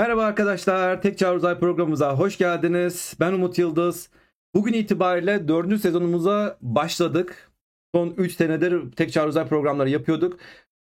Merhaba arkadaşlar, Tek Çağrı Uzay programımıza hoş geldiniz. Ben Umut Yıldız. Bugün itibariyle 4. sezonumuza başladık. Son 3 senedir Tek Çağrı Uzay programları yapıyorduk.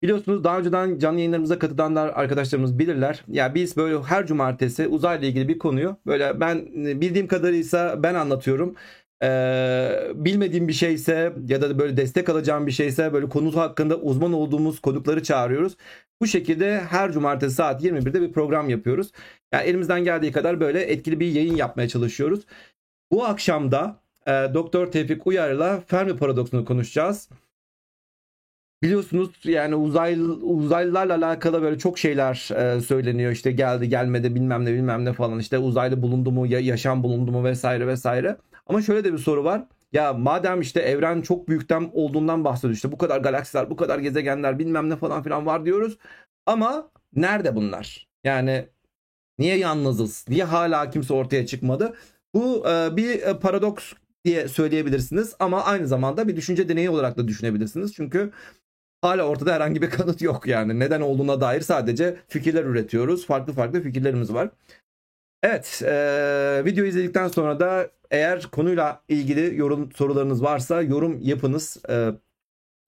Biliyorsunuz daha önceden canlı yayınlarımıza katılanlar arkadaşlarımız bilirler. Ya yani biz böyle her cumartesi uzayla ilgili bir konuyu böyle ben bildiğim kadarıysa ben anlatıyorum. Ee, bilmediğim bir şeyse ya da böyle destek alacağım bir şeyse böyle konu hakkında uzman olduğumuz konukları çağırıyoruz. Bu şekilde her cumartesi saat 21'de bir program yapıyoruz. Yani elimizden geldiği kadar böyle etkili bir yayın yapmaya çalışıyoruz. Bu akşam da e, Doktor Tevfik Uyar'la Fermi paradoksunu konuşacağız. Biliyorsunuz yani uzaylı uzaylılarla alakalı böyle çok şeyler e, söyleniyor. İşte geldi gelmedi bilmem ne bilmem ne falan. İşte uzaylı bulundu mu ya, yaşam bulundu mu vesaire vesaire. Ama şöyle de bir soru var. Ya madem işte evren çok büyükten olduğundan bahsediyor işte bu kadar galaksiler, bu kadar gezegenler bilmem ne falan filan var diyoruz. Ama nerede bunlar? Yani niye yalnızız? Niye hala kimse ortaya çıkmadı? Bu e, bir e, paradoks diye söyleyebilirsiniz ama aynı zamanda bir düşünce deneyi olarak da düşünebilirsiniz. Çünkü hala ortada herhangi bir kanıt yok yani. Neden olduğuna dair sadece fikirler üretiyoruz. Farklı farklı fikirlerimiz var. Evet, e, video izledikten sonra da eğer konuyla ilgili yorum sorularınız varsa yorum yapınız. E,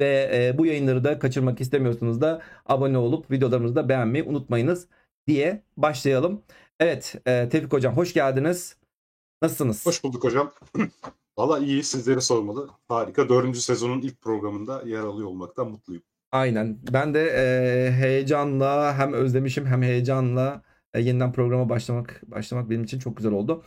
ve e, bu yayınları da kaçırmak istemiyorsanız da abone olup videolarımızı da beğenmeyi unutmayınız diye başlayalım. Evet, e, Tevfik Hocam hoş geldiniz. Nasılsınız? Hoş bulduk hocam. Valla iyi sizleri sormalı. Harika. Dördüncü sezonun ilk programında yer alıyor olmaktan mutluyum. Aynen. Ben de e, heyecanla hem özlemişim hem heyecanla e, yeniden programa başlamak başlamak benim için çok güzel oldu.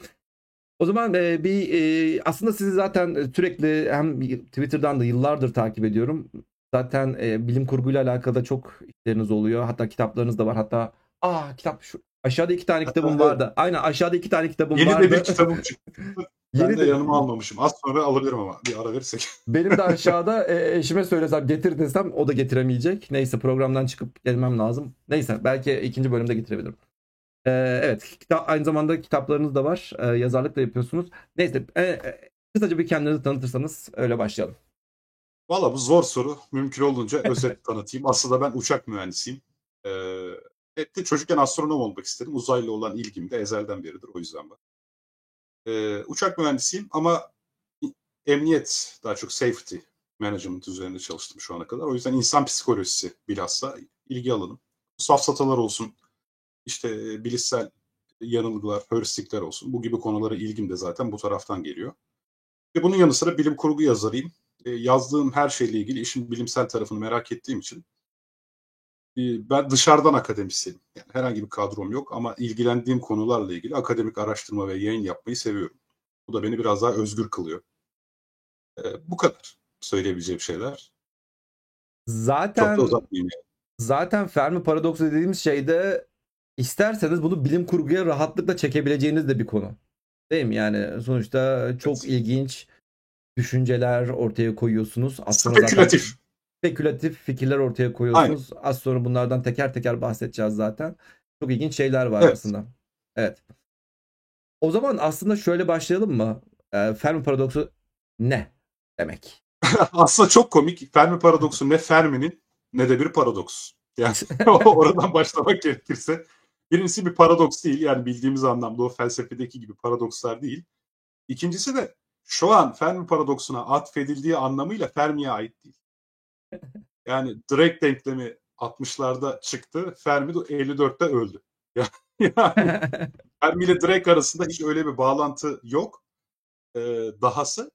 O zaman e, bir e, aslında sizi zaten sürekli hem Twitter'dan da yıllardır takip ediyorum. Zaten e, bilim kurguyla alakalı çok işleriniz oluyor. Hatta kitaplarınız da var. Hatta aa kitap şu aşağıda iki tane kitabım vardı. Aynen aşağıda iki tane kitabım Yeni vardı. Yeni de bir kitabım çıktı. Ben Yeni de, de yanıma almamışım. Az sonra alabilirim ama bir ara verirsek. Benim de aşağıda e, eşime söylesem getir desem o da getiremeyecek. Neyse programdan çıkıp gelmem lazım. Neyse belki ikinci bölümde getirebilirim. Ee, evet kitap, aynı zamanda kitaplarınız da var. Ee, yazarlık da yapıyorsunuz. Neyse e, e, kısaca bir kendinizi tanıtırsanız öyle başlayalım. Valla bu zor soru. Mümkün olduğunca özet tanıtayım. Aslında ben uçak mühendisiyim. Ee, evet, çocukken astronom olmak istedim. Uzaylı olan ilgim de ezelden beridir. O yüzden var. Ee, uçak mühendisiyim ama emniyet daha çok safety management üzerinde çalıştım şu ana kadar. O yüzden insan psikolojisi bilhassa ilgi alanım. Safsatalar olsun, işte bilişsel yanılgılar, heuristikler olsun. Bu gibi konulara ilgim de zaten bu taraftan geliyor. Ve bunun yanı sıra bilim kurgu yazarıyım. E, yazdığım her şeyle ilgili işin bilimsel tarafını merak ettiğim için e, ben dışarıdan akademisyenim. Yani herhangi bir kadrom yok ama ilgilendiğim konularla ilgili akademik araştırma ve yayın yapmayı seviyorum. Bu da beni biraz daha özgür kılıyor. E, bu kadar söyleyebileceğim şeyler. Zaten Çok da uzatmayayım yani. zaten Fermi paradoksu dediğimiz şeyde isterseniz bunu bilim kurguya rahatlıkla çekebileceğiniz de bir konu. Değil mi? Yani sonuçta çok Evet. ilginç düşünceler ortaya koyuyorsunuz. Sonra Spekülatif. zaten spekülatif fikirler ortaya koyuyorsunuz. Az sonra bunlardan teker teker bahsedeceğiz zaten. Çok ilginç şeyler var Evet. aslında. Evet. O zaman aslında şöyle başlayalım mı? Ee, Fermi paradoksu ne demek? Aslında çok komik. Fermi paradoksu ne Fermi'nin ne de bir paradoks. Yani oradan başlamak gerekirse. Birincisi bir paradoks değil. Yani bildiğimiz anlamda o felsefedeki gibi paradokslar değil. İkincisi de şu an Fermi paradoksuna atfedildiği anlamıyla Fermi'ye ait değil. Yani Drake denklemi 60'larda çıktı. Fermi de 54'te öldü. Yani Fermi ile Drake arasında hiç öyle bir bağlantı yok. Ee, dahası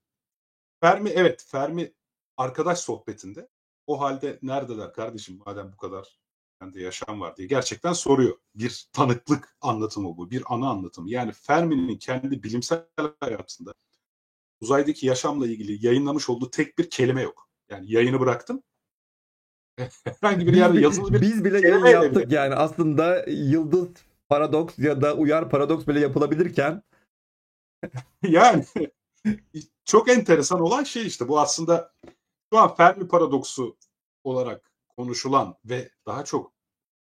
Fermi evet Fermi arkadaş sohbetinde o halde neredeler kardeşim madem bu kadar bende yaşam var diye gerçekten soruyor. Bir tanıklık anlatımı bu. Bir ana anlatımı. Yani Fermi'nin kendi bilimsel hayatında uzaydaki yaşamla ilgili yayınlamış olduğu tek bir kelime yok. Yani yayını bıraktım. Herhangi bir yerde yazılı bir biz bile yayın yaptık bile. yani aslında yıldız paradoks ya da uyar paradoks bile yapılabilirken Yani çok enteresan olan şey işte bu aslında şu an Fermi paradoksu olarak konuşulan ve daha çok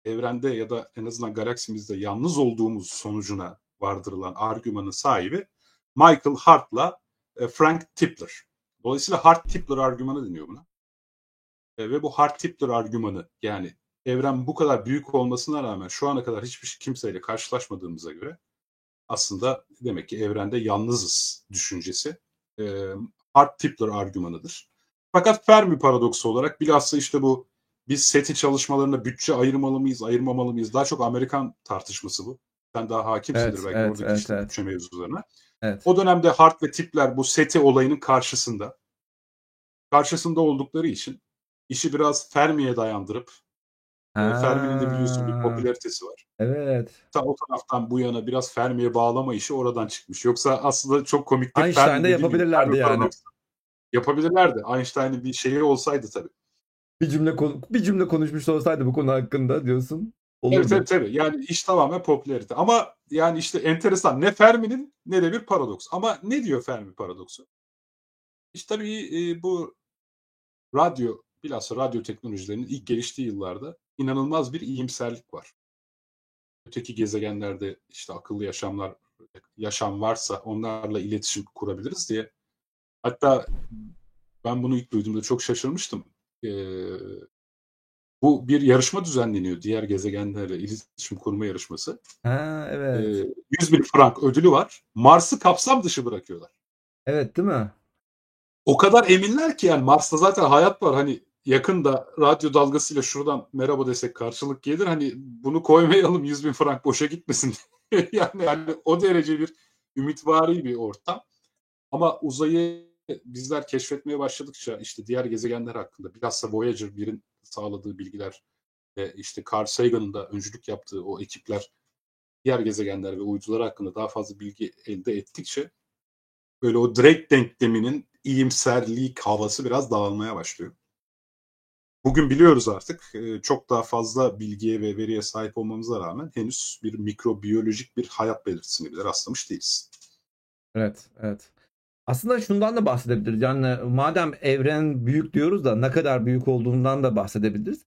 evrende ya da en azından galaksimizde yalnız olduğumuz sonucuna vardırılan argümanın sahibi Michael Hart'la e, Frank Tipler. Dolayısıyla Hart-Tipler argümanı deniyor buna. E, ve bu Hart-Tipler argümanı yani evren bu kadar büyük olmasına rağmen şu ana kadar hiçbir kimseyle karşılaşmadığımıza göre aslında demek ki evrende yalnızız düşüncesi e, Hart Tipler argümanıdır. Fakat Fermi paradoksu olarak bilhassa işte bu biz SETI çalışmalarına bütçe ayırmalı mıyız, ayırmamalı mıyız? Daha çok Amerikan tartışması bu. Sen daha hakimsindir Evet, belki evet, oradaki evet, işte evet. bütçe mevzularına. Evet. O dönemde Hart ve Tipler bu SETI olayının karşısında. Karşısında oldukları için işi biraz Fermi'ye dayandırıp e, Fermi'nin de biliyorsun bir Ha, popülaritesi var. Evet. Ta o taraftan bu yana biraz Fermi'ye bağlama işi oradan çıkmış. Yoksa aslında çok komik. Einstein'da yapabilirlerdi yani. paradoksu. Yapabilirlerdi. Einstein'ın bir şeyi olsaydı tabii. Bir cümle bir cümle konuşmuş olsaydı bu konu hakkında diyorsun. Tabii Olurdu. tabii tabii. Yani iş tamamen popülarite. Ama yani işte enteresan. Ne Fermi'nin ne de bir paradoks. Ama ne diyor Fermi paradoksu? İşte tabii e, bu radyo, bilhassa radyo teknolojilerinin ilk geliştiği yıllarda inanılmaz bir iyimserlik var. Öteki gezegenlerde işte akıllı yaşamlar yaşam varsa onlarla iletişim kurabiliriz diye. Hatta ben bunu ilk duyduğumda çok şaşırmıştım. Bu bir yarışma düzenleniyor. Diğer gezegenlerle iletişim kurma yarışması. Ha evet. Ee, 100 bin frank ödülü var. Mars'ı kapsam dışı bırakıyorlar. Evet değil mi? O kadar eminler ki yani Mars'ta zaten hayat var. Hani yakında radyo dalgasıyla şuradan merhaba desek karşılık gelir. Hani bunu koymayalım 100 bin frank boşa gitmesin. yani, yani o derece bir ümitvari bir ortam. Ama uzayı bizler keşfetmeye başladıkça işte diğer gezegenler hakkında bilhassa Voyager 1'in sağladığı bilgiler ve işte Carl Sagan'ın da öncülük yaptığı o ekipler diğer gezegenler ve uydular hakkında daha fazla bilgi elde ettikçe böyle o Drake denkleminin iyimserlik havası biraz dağılmaya başlıyor. Bugün biliyoruz artık e, çok daha fazla bilgiye ve veriye sahip olmamıza rağmen henüz bir mikrobiyolojik bir hayat belirtisini bile rastlamış değiliz. Evet, evet. Aslında şundan da bahsedebiliriz. Yani madem evren büyük diyoruz da ne kadar büyük olduğundan da bahsedebiliriz.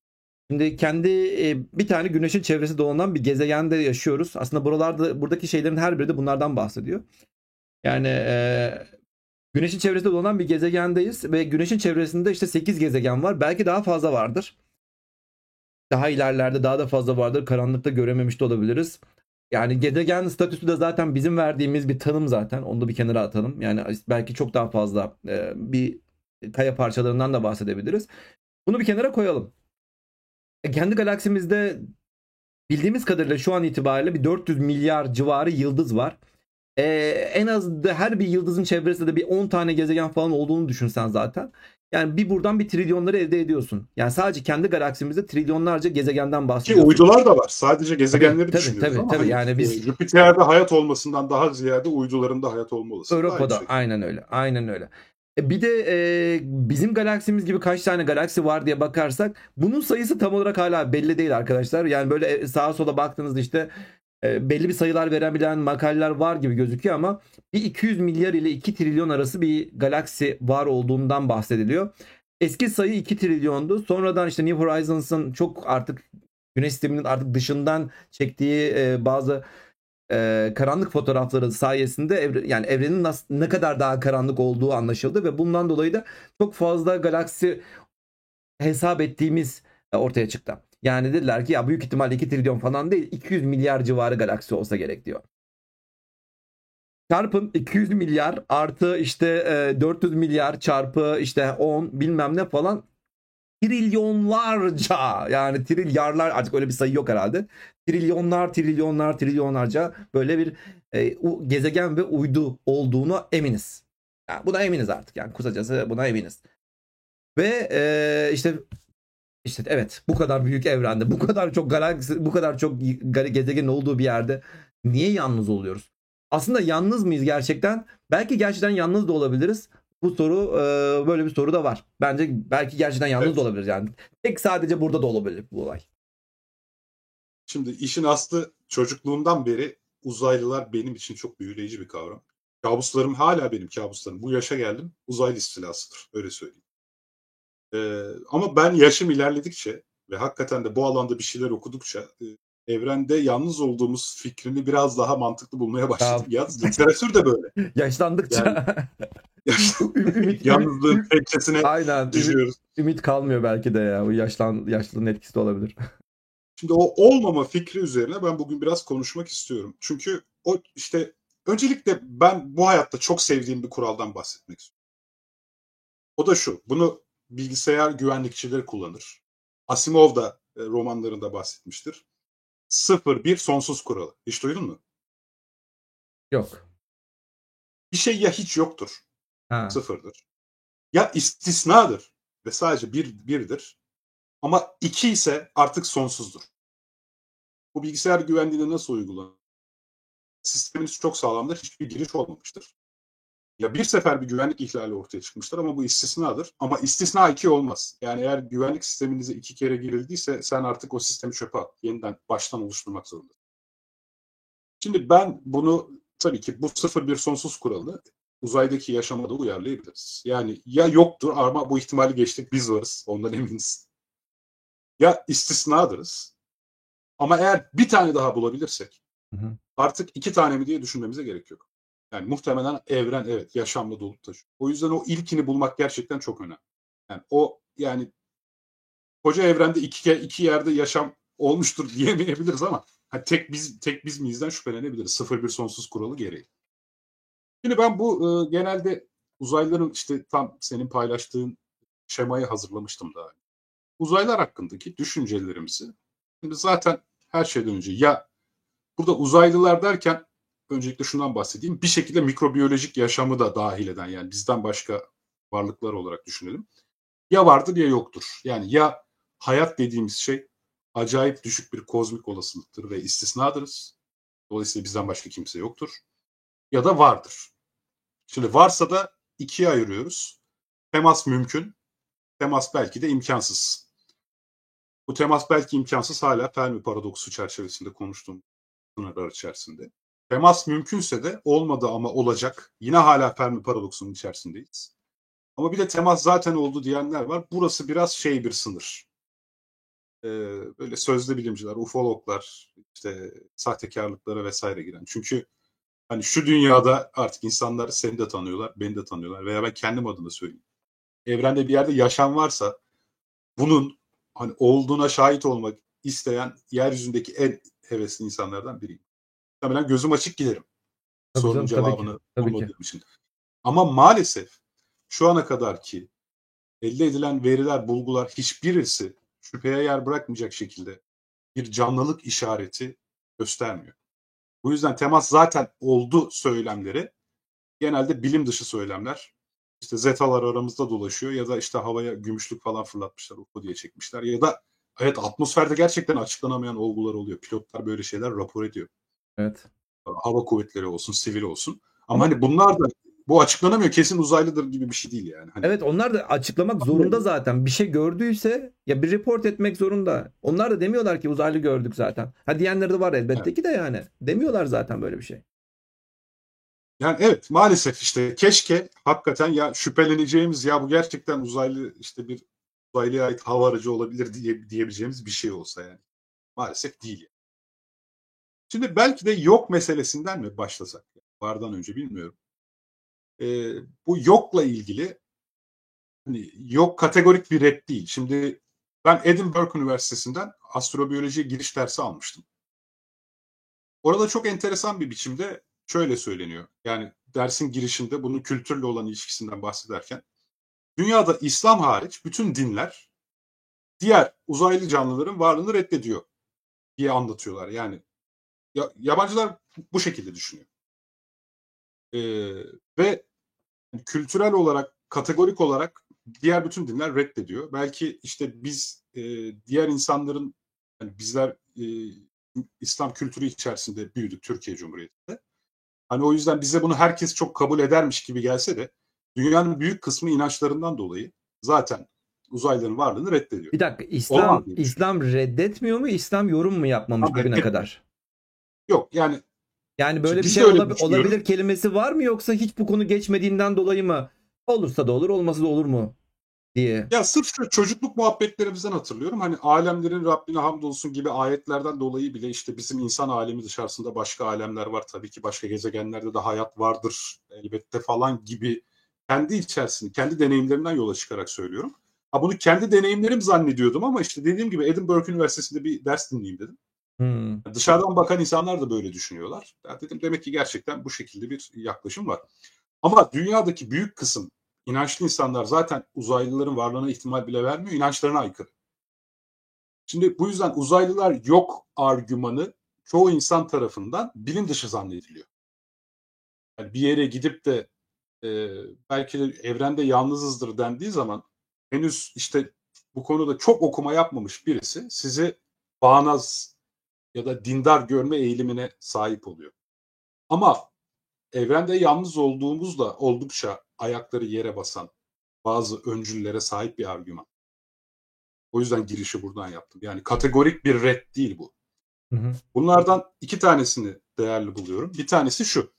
Şimdi kendi e, bir tane güneşin çevresi dolanan bir gezegende yaşıyoruz. Aslında buralarda buradaki şeylerin her biri de bunlardan bahsediyor. Yani e, güneşin çevresinde dolanan bir gezegendeyiz ve güneşin çevresinde işte 8 gezegen var. Belki daha fazla vardır. Daha ilerlerde daha da fazla vardır. Karanlıkta görememiş de olabiliriz. Yani gezegen statüsü de zaten bizim verdiğimiz bir tanım zaten. Onu da bir kenara atalım. Yani belki çok daha fazla e, bir kaya parçalarından da bahsedebiliriz. Bunu bir kenara koyalım. E, kendi galaksimizde bildiğimiz kadarıyla şu an itibariyle bir 400 milyar civarı yıldız var. E, en az da her bir yıldızın çevresinde de bir 10 tane gezegen falan olduğunu düşünsen zaten. Yani bir buradan bir trilyonları elde ediyorsun. Yani sadece kendi galaksimizde trilyonlarca gezegenden Ki bahsediyorsun. uydular da var. Sadece gezegenleri Tabii, düşünüyoruz tabii, ama tabii. hani, Yani biz- e, Jüpiter'de hayat olmasından daha ziyade uydularında hayat olma olasılığı aynı Avrupa'da şey. aynen öyle. Aynen öyle. E, Bir de e, bizim galaksimiz gibi kaç tane galaksi var diye bakarsak bunun sayısı tam olarak hala belli değil arkadaşlar. Yani böyle e, sağa sola baktığınızda işte belli bir sayılar verebilen makaleler var gibi gözüküyor ama bir 200 milyar ile 2 trilyon arası bir galaksi var olduğundan bahsediliyor. Eski sayı 2 trilyondu. Sonradan işte New Horizons'ın çok artık Güneş sisteminin artık dışından çektiği e, bazı e, karanlık fotoğrafları sayesinde evre, yani evrenin ne kadar daha karanlık olduğu anlaşıldı ve bundan dolayı da çok fazla galaksi hesap ettiğimiz e, ortaya çıktı. Yani dediler ki ya büyük ihtimalle 2 trilyon falan değil 200 milyar civarı galaksi olsa gerek diyor. Çarpın 200 milyar artı işte e, 400 milyar çarpı işte 10 bilmem ne falan trilyonlarca yani trilyarlar artık öyle bir sayı yok herhalde. Trilyonlar trilyonlar trilyonlarca böyle bir e, gezegen ve uydu olduğunu eminiz. Yani buna eminiz artık yani kısacası buna eminiz. Ve e, işte işte evet bu kadar büyük evrende bu kadar çok galaksi bu kadar çok ga- gezegen olduğu bir yerde niye yalnız oluyoruz? Aslında yalnız mıyız gerçekten? Belki gerçekten yalnız da olabiliriz. Bu soru e, böyle bir soru da var. Bence belki gerçekten yalnız Evet. da olabiliriz yani. Tek sadece burada da olabilir bu olay. Şimdi işin aslı çocukluğumdan beri uzaylılar benim için çok büyüleyici bir kavram. Kabuslarım hala benim kabuslarım. Bu yaşa geldim uzaylı istilasıdır. Öyle söyleyeyim. Ee, ama ben yaşım ilerledikçe ve hakikaten de bu alanda bir şeyler okudukça e, evrende yalnız olduğumuz fikrini biraz daha mantıklı bulmaya başladım. Ya literatür de böyle. Yaşlandıkça ümit, ümit, Yalnızlığın pençesine aynen ümit, düşüyoruz. ümit kalmıyor belki de ya. Bu yaşlan yaşlılığın etkisi de olabilir. Şimdi o olmama fikri üzerine ben bugün biraz konuşmak istiyorum. Çünkü o işte öncelikle ben bu hayatta çok sevdiğim bir kuraldan bahsetmek istiyorum. O da şu. Bunu bilgisayar güvenlikçileri kullanır. Asimov da e, romanlarında bahsetmiştir. Sıfır bir sonsuz kuralı. Hiç duydun mu? Yok. Bir şey ya hiç yoktur. Ha. Sıfırdır. Ya istisnadır ve sadece bir birdir. Ama iki ise artık sonsuzdur. Bu bilgisayar güvenliğine nasıl uygulanır? Sisteminiz çok sağlamdır. Hiçbir giriş olmamıştır. Ya bir sefer bir güvenlik ihlali ortaya çıkmıştır ama bu istisnadır. Ama istisna iki olmaz. Yani eğer güvenlik sisteminize iki kere girildiyse sen artık o sistemi çöpe at. Yeniden baştan oluşturmak zorundasın. Şimdi ben bunu tabii ki bu sıfır bir sonsuz kuralını uzaydaki yaşama da uyarlayabiliriz. Yani ya yoktur ama bu ihtimali geçtik biz varız ondan eminiz. Ya istisnadırız. Ama eğer bir tane daha bulabilirsek Hı hı. artık iki tane mi diye düşünmemize gerek yok. Yani muhtemelen evren evet yaşamla dolu taşıyor. O yüzden o ilkini bulmak gerçekten çok önemli. Yani o yani koca evrende iki, iki yerde yaşam olmuştur diyemeyebiliriz ama hani tek biz tek biz miyizden şüphelenebiliriz. Sıfır bir sonsuz kuralı gereği. Şimdi ben bu e, genelde uzaylıların işte tam senin paylaştığın şemayı hazırlamıştım daha. Uzaylılar hakkındaki düşüncelerimizi şimdi zaten her şeyden önce ya burada uzaylılar derken öncelikle şundan bahsedeyim. Bir şekilde mikrobiyolojik yaşamı da dahil eden yani bizden başka varlıklar olarak düşünelim. Ya vardır ya yoktur. Yani ya hayat dediğimiz şey acayip düşük bir kozmik olasılıktır ve istisnadırız. Dolayısıyla bizden başka kimse yoktur. Ya da vardır. Şimdi varsa da ikiye ayırıyoruz. Temas mümkün. Temas belki de imkansız. Bu temas belki imkansız hala Fermi paradoksu çerçevesinde konuştuğum sınırlar içerisinde. Temas mümkünse de olmadı ama olacak. Yine hala Fermi paradoksunun içerisindeyiz. Ama bir de temas zaten oldu diyenler var. Burası biraz şey bir sınır. Ee, böyle sözde bilimciler, ufologlar, işte sahtekarlıklara vesaire giren. Çünkü hani şu dünyada artık insanlar seni de tanıyorlar, beni de tanıyorlar veya ben kendim adına söyleyeyim. Evrende bir yerde yaşam varsa bunun hani olduğuna şahit olmak isteyen yeryüzündeki en hevesli insanlardan biriyim. Muhtemelen gözüm açık giderim. Tabii Sorunun canım, tabii ki, cevabını tabii ki. bulmadığım için. Ama maalesef şu ana kadar ki elde edilen veriler, bulgular hiçbirisi şüpheye yer bırakmayacak şekilde bir canlılık işareti göstermiyor. Bu yüzden temas zaten oldu söylemleri genelde bilim dışı söylemler. İşte zetalar aramızda dolaşıyor ya da işte havaya gümüşlük falan fırlatmışlar UFO diye çekmişler ya da evet atmosferde gerçekten açıklanamayan olgular oluyor. Pilotlar böyle şeyler rapor ediyor. Evet. Hava kuvvetleri olsun, sivil olsun. Ama hani bunlar da bu açıklanamıyor kesin uzaylıdır gibi bir şey değil yani. Hani Evet onlar da açıklamak zorunda zaten. Bir şey gördüyse ya bir report etmek zorunda. Onlar da demiyorlar ki uzaylı gördük zaten. Ha diyenleri de var elbette Evet. ki de yani. Demiyorlar zaten böyle bir şey. Yani evet maalesef işte keşke hakikaten ya şüpheleneceğimiz ya bu gerçekten uzaylı işte bir uzaylıya ait hava aracı olabilir diye diyebileceğimiz bir şey olsa yani. Maalesef değil. yani. Şimdi belki de yok meselesinden mi başlasak? Vardan önce bilmiyorum. Ee, bu yokla ilgili hani yok kategorik bir red değil. Şimdi ben Edinburgh Üniversitesi'nden astrobiyolojiye giriş dersi almıştım. Orada çok enteresan bir biçimde şöyle söyleniyor. Yani dersin girişinde bunun kültürle olan ilişkisinden bahsederken dünyada İslam hariç bütün dinler diğer uzaylı canlıların varlığını reddediyor diye anlatıyorlar. Yani ya, yabancılar bu şekilde düşünüyor. Ee, ve kültürel olarak, kategorik olarak diğer bütün dinler reddediyor. Belki işte biz e, diğer insanların, yani bizler e, İslam kültürü içerisinde büyüdük Türkiye Cumhuriyeti'nde. Hani o yüzden bize bunu herkes çok kabul edermiş gibi gelse de dünyanın büyük kısmı inançlarından dolayı zaten uzaylıların varlığını reddediyor. Bir dakika İslam İslam reddetmiyor mu? İslam yorum mu yapmamış bugüne kadar? Yok yani Yani böyle bir şey düşünüyoruz. olabilir kelimesi var mı yoksa hiç bu konu geçmediğinden dolayı mı? Olursa da olur, olmasa da olur mu diye. Ya sırf şu çocukluk muhabbetlerimizden hatırlıyorum. Hani alemlerin Rabbine hamdolsun gibi ayetlerden dolayı bile işte bizim insan alemi dışarısında başka alemler var. Tabii ki başka gezegenlerde de hayat vardır elbette falan gibi kendi içerisinde, kendi deneyimlerimden yola çıkarak söylüyorum. Ha bunu kendi deneyimlerim zannediyordum ama işte dediğim gibi Edinburgh Üniversitesi'nde bir ders dinleyeyim dedim. Hmm. Dışarıdan bakan insanlar da böyle düşünüyorlar. Ya dedim demek ki gerçekten bu şekilde bir yaklaşım var. Ama dünyadaki büyük kısım inançlı insanlar zaten uzaylıların varlığına ihtimal bile vermiyor. İnançlarına aykırı. Şimdi bu yüzden uzaylılar yok argümanı çoğu insan tarafından bilim dışı zannediliyor. Yani bir yere gidip de e, belki de evrende yalnızızdır dendiği zaman henüz işte bu konuda çok okuma yapmamış birisi sizi bağnaz ya da dindar görme eğilimine sahip oluyor. Ama evrende yalnız olduğumuzda oldukça ayakları yere basan bazı öncüllere sahip bir argüman. O yüzden girişi buradan yaptım. Yani kategorik bir red değil bu. Hı hı. Bunlardan iki tanesini değerli buluyorum. Bir tanesi şu.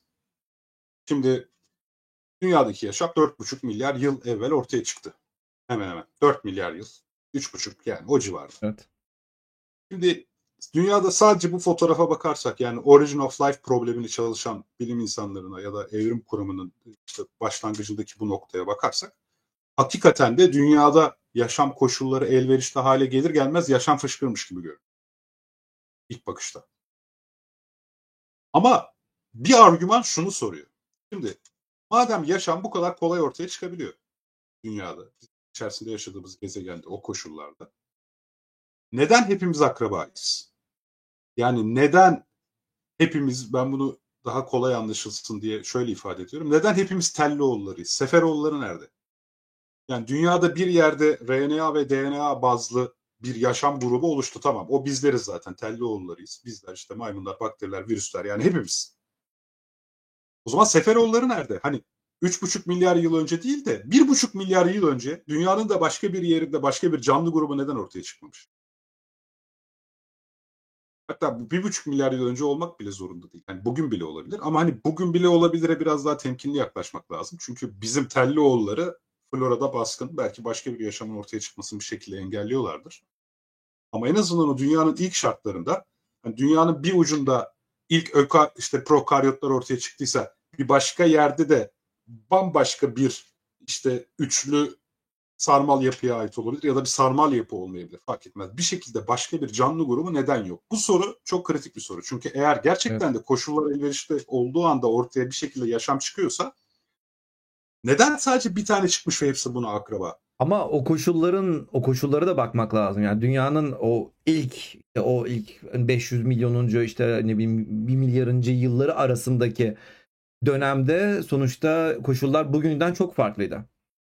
Şimdi dünyadaki yaşam 4,5 milyar yıl evvel ortaya çıktı. Hemen hemen 4 milyar yıl. 3,5 yani o civarda. Evet. Şimdi dünyada sadece bu fotoğrafa bakarsak yani Origin of Life problemini çalışan bilim insanlarına ya da evrim kuramının işte başlangıcındaki bu noktaya bakarsak hakikaten de dünyada yaşam koşulları elverişli hale gelir gelmez yaşam fışkırmış gibi görünüyor. İlk bakışta. Ama bir argüman şunu soruyor. Şimdi madem yaşam bu kadar kolay ortaya çıkabiliyor dünyada, içerisinde yaşadığımız gezegende o koşullarda neden hepimiz akrabayız? Yani neden hepimiz ben bunu daha kolay anlaşılsın diye şöyle ifade ediyorum. Neden hepimiz Tellioğullarıyız? Seferoğulları nerede? Yani dünyada bir yerde RNA ve DNA bazlı bir yaşam grubu oluştu tamam. O bizleriz zaten. Tellioğullarıyız. Bizler işte maymunlar, bakteriler, virüsler yani hepimiz. O zaman Seferoğulları nerede? Hani 3,5 milyar yıl önce değil de 1,5 milyar yıl önce dünyanın da başka bir yerinde başka bir canlı grubu neden ortaya çıkmamış? Hatta bir buçuk milyar yıl önce olmak bile zorunda değil. Yani bugün bile olabilir. Ama hani bugün bile olabilire biraz daha temkinli yaklaşmak lazım. Çünkü bizim Tellioğulları florada baskın. Belki başka bir yaşamın ortaya çıkmasını bir şekilde engelliyorlardır. Ama en azından o dünyanın ilk şartlarında hani dünyanın bir ucunda ilk öka işte prokaryotlar ortaya çıktıysa bir başka yerde de bambaşka bir işte üçlü sarmal yapıya ait olabilir ya da bir sarmal yapı olmayabilir fark etmez. Bir şekilde başka bir canlı grubu neden yok? Bu soru çok kritik bir soru. Çünkü eğer gerçekten evet. de koşullar elverişli olduğu anda ortaya bir şekilde yaşam çıkıyorsa neden sadece bir tane çıkmış ve hepsi buna akraba? Ama o koşulların o koşullara da bakmak lazım. Yani dünyanın o ilk o ilk 500 milyonuncu işte ne bileyim 1 milyarıncı yılları arasındaki dönemde sonuçta koşullar bugünden çok farklıydı.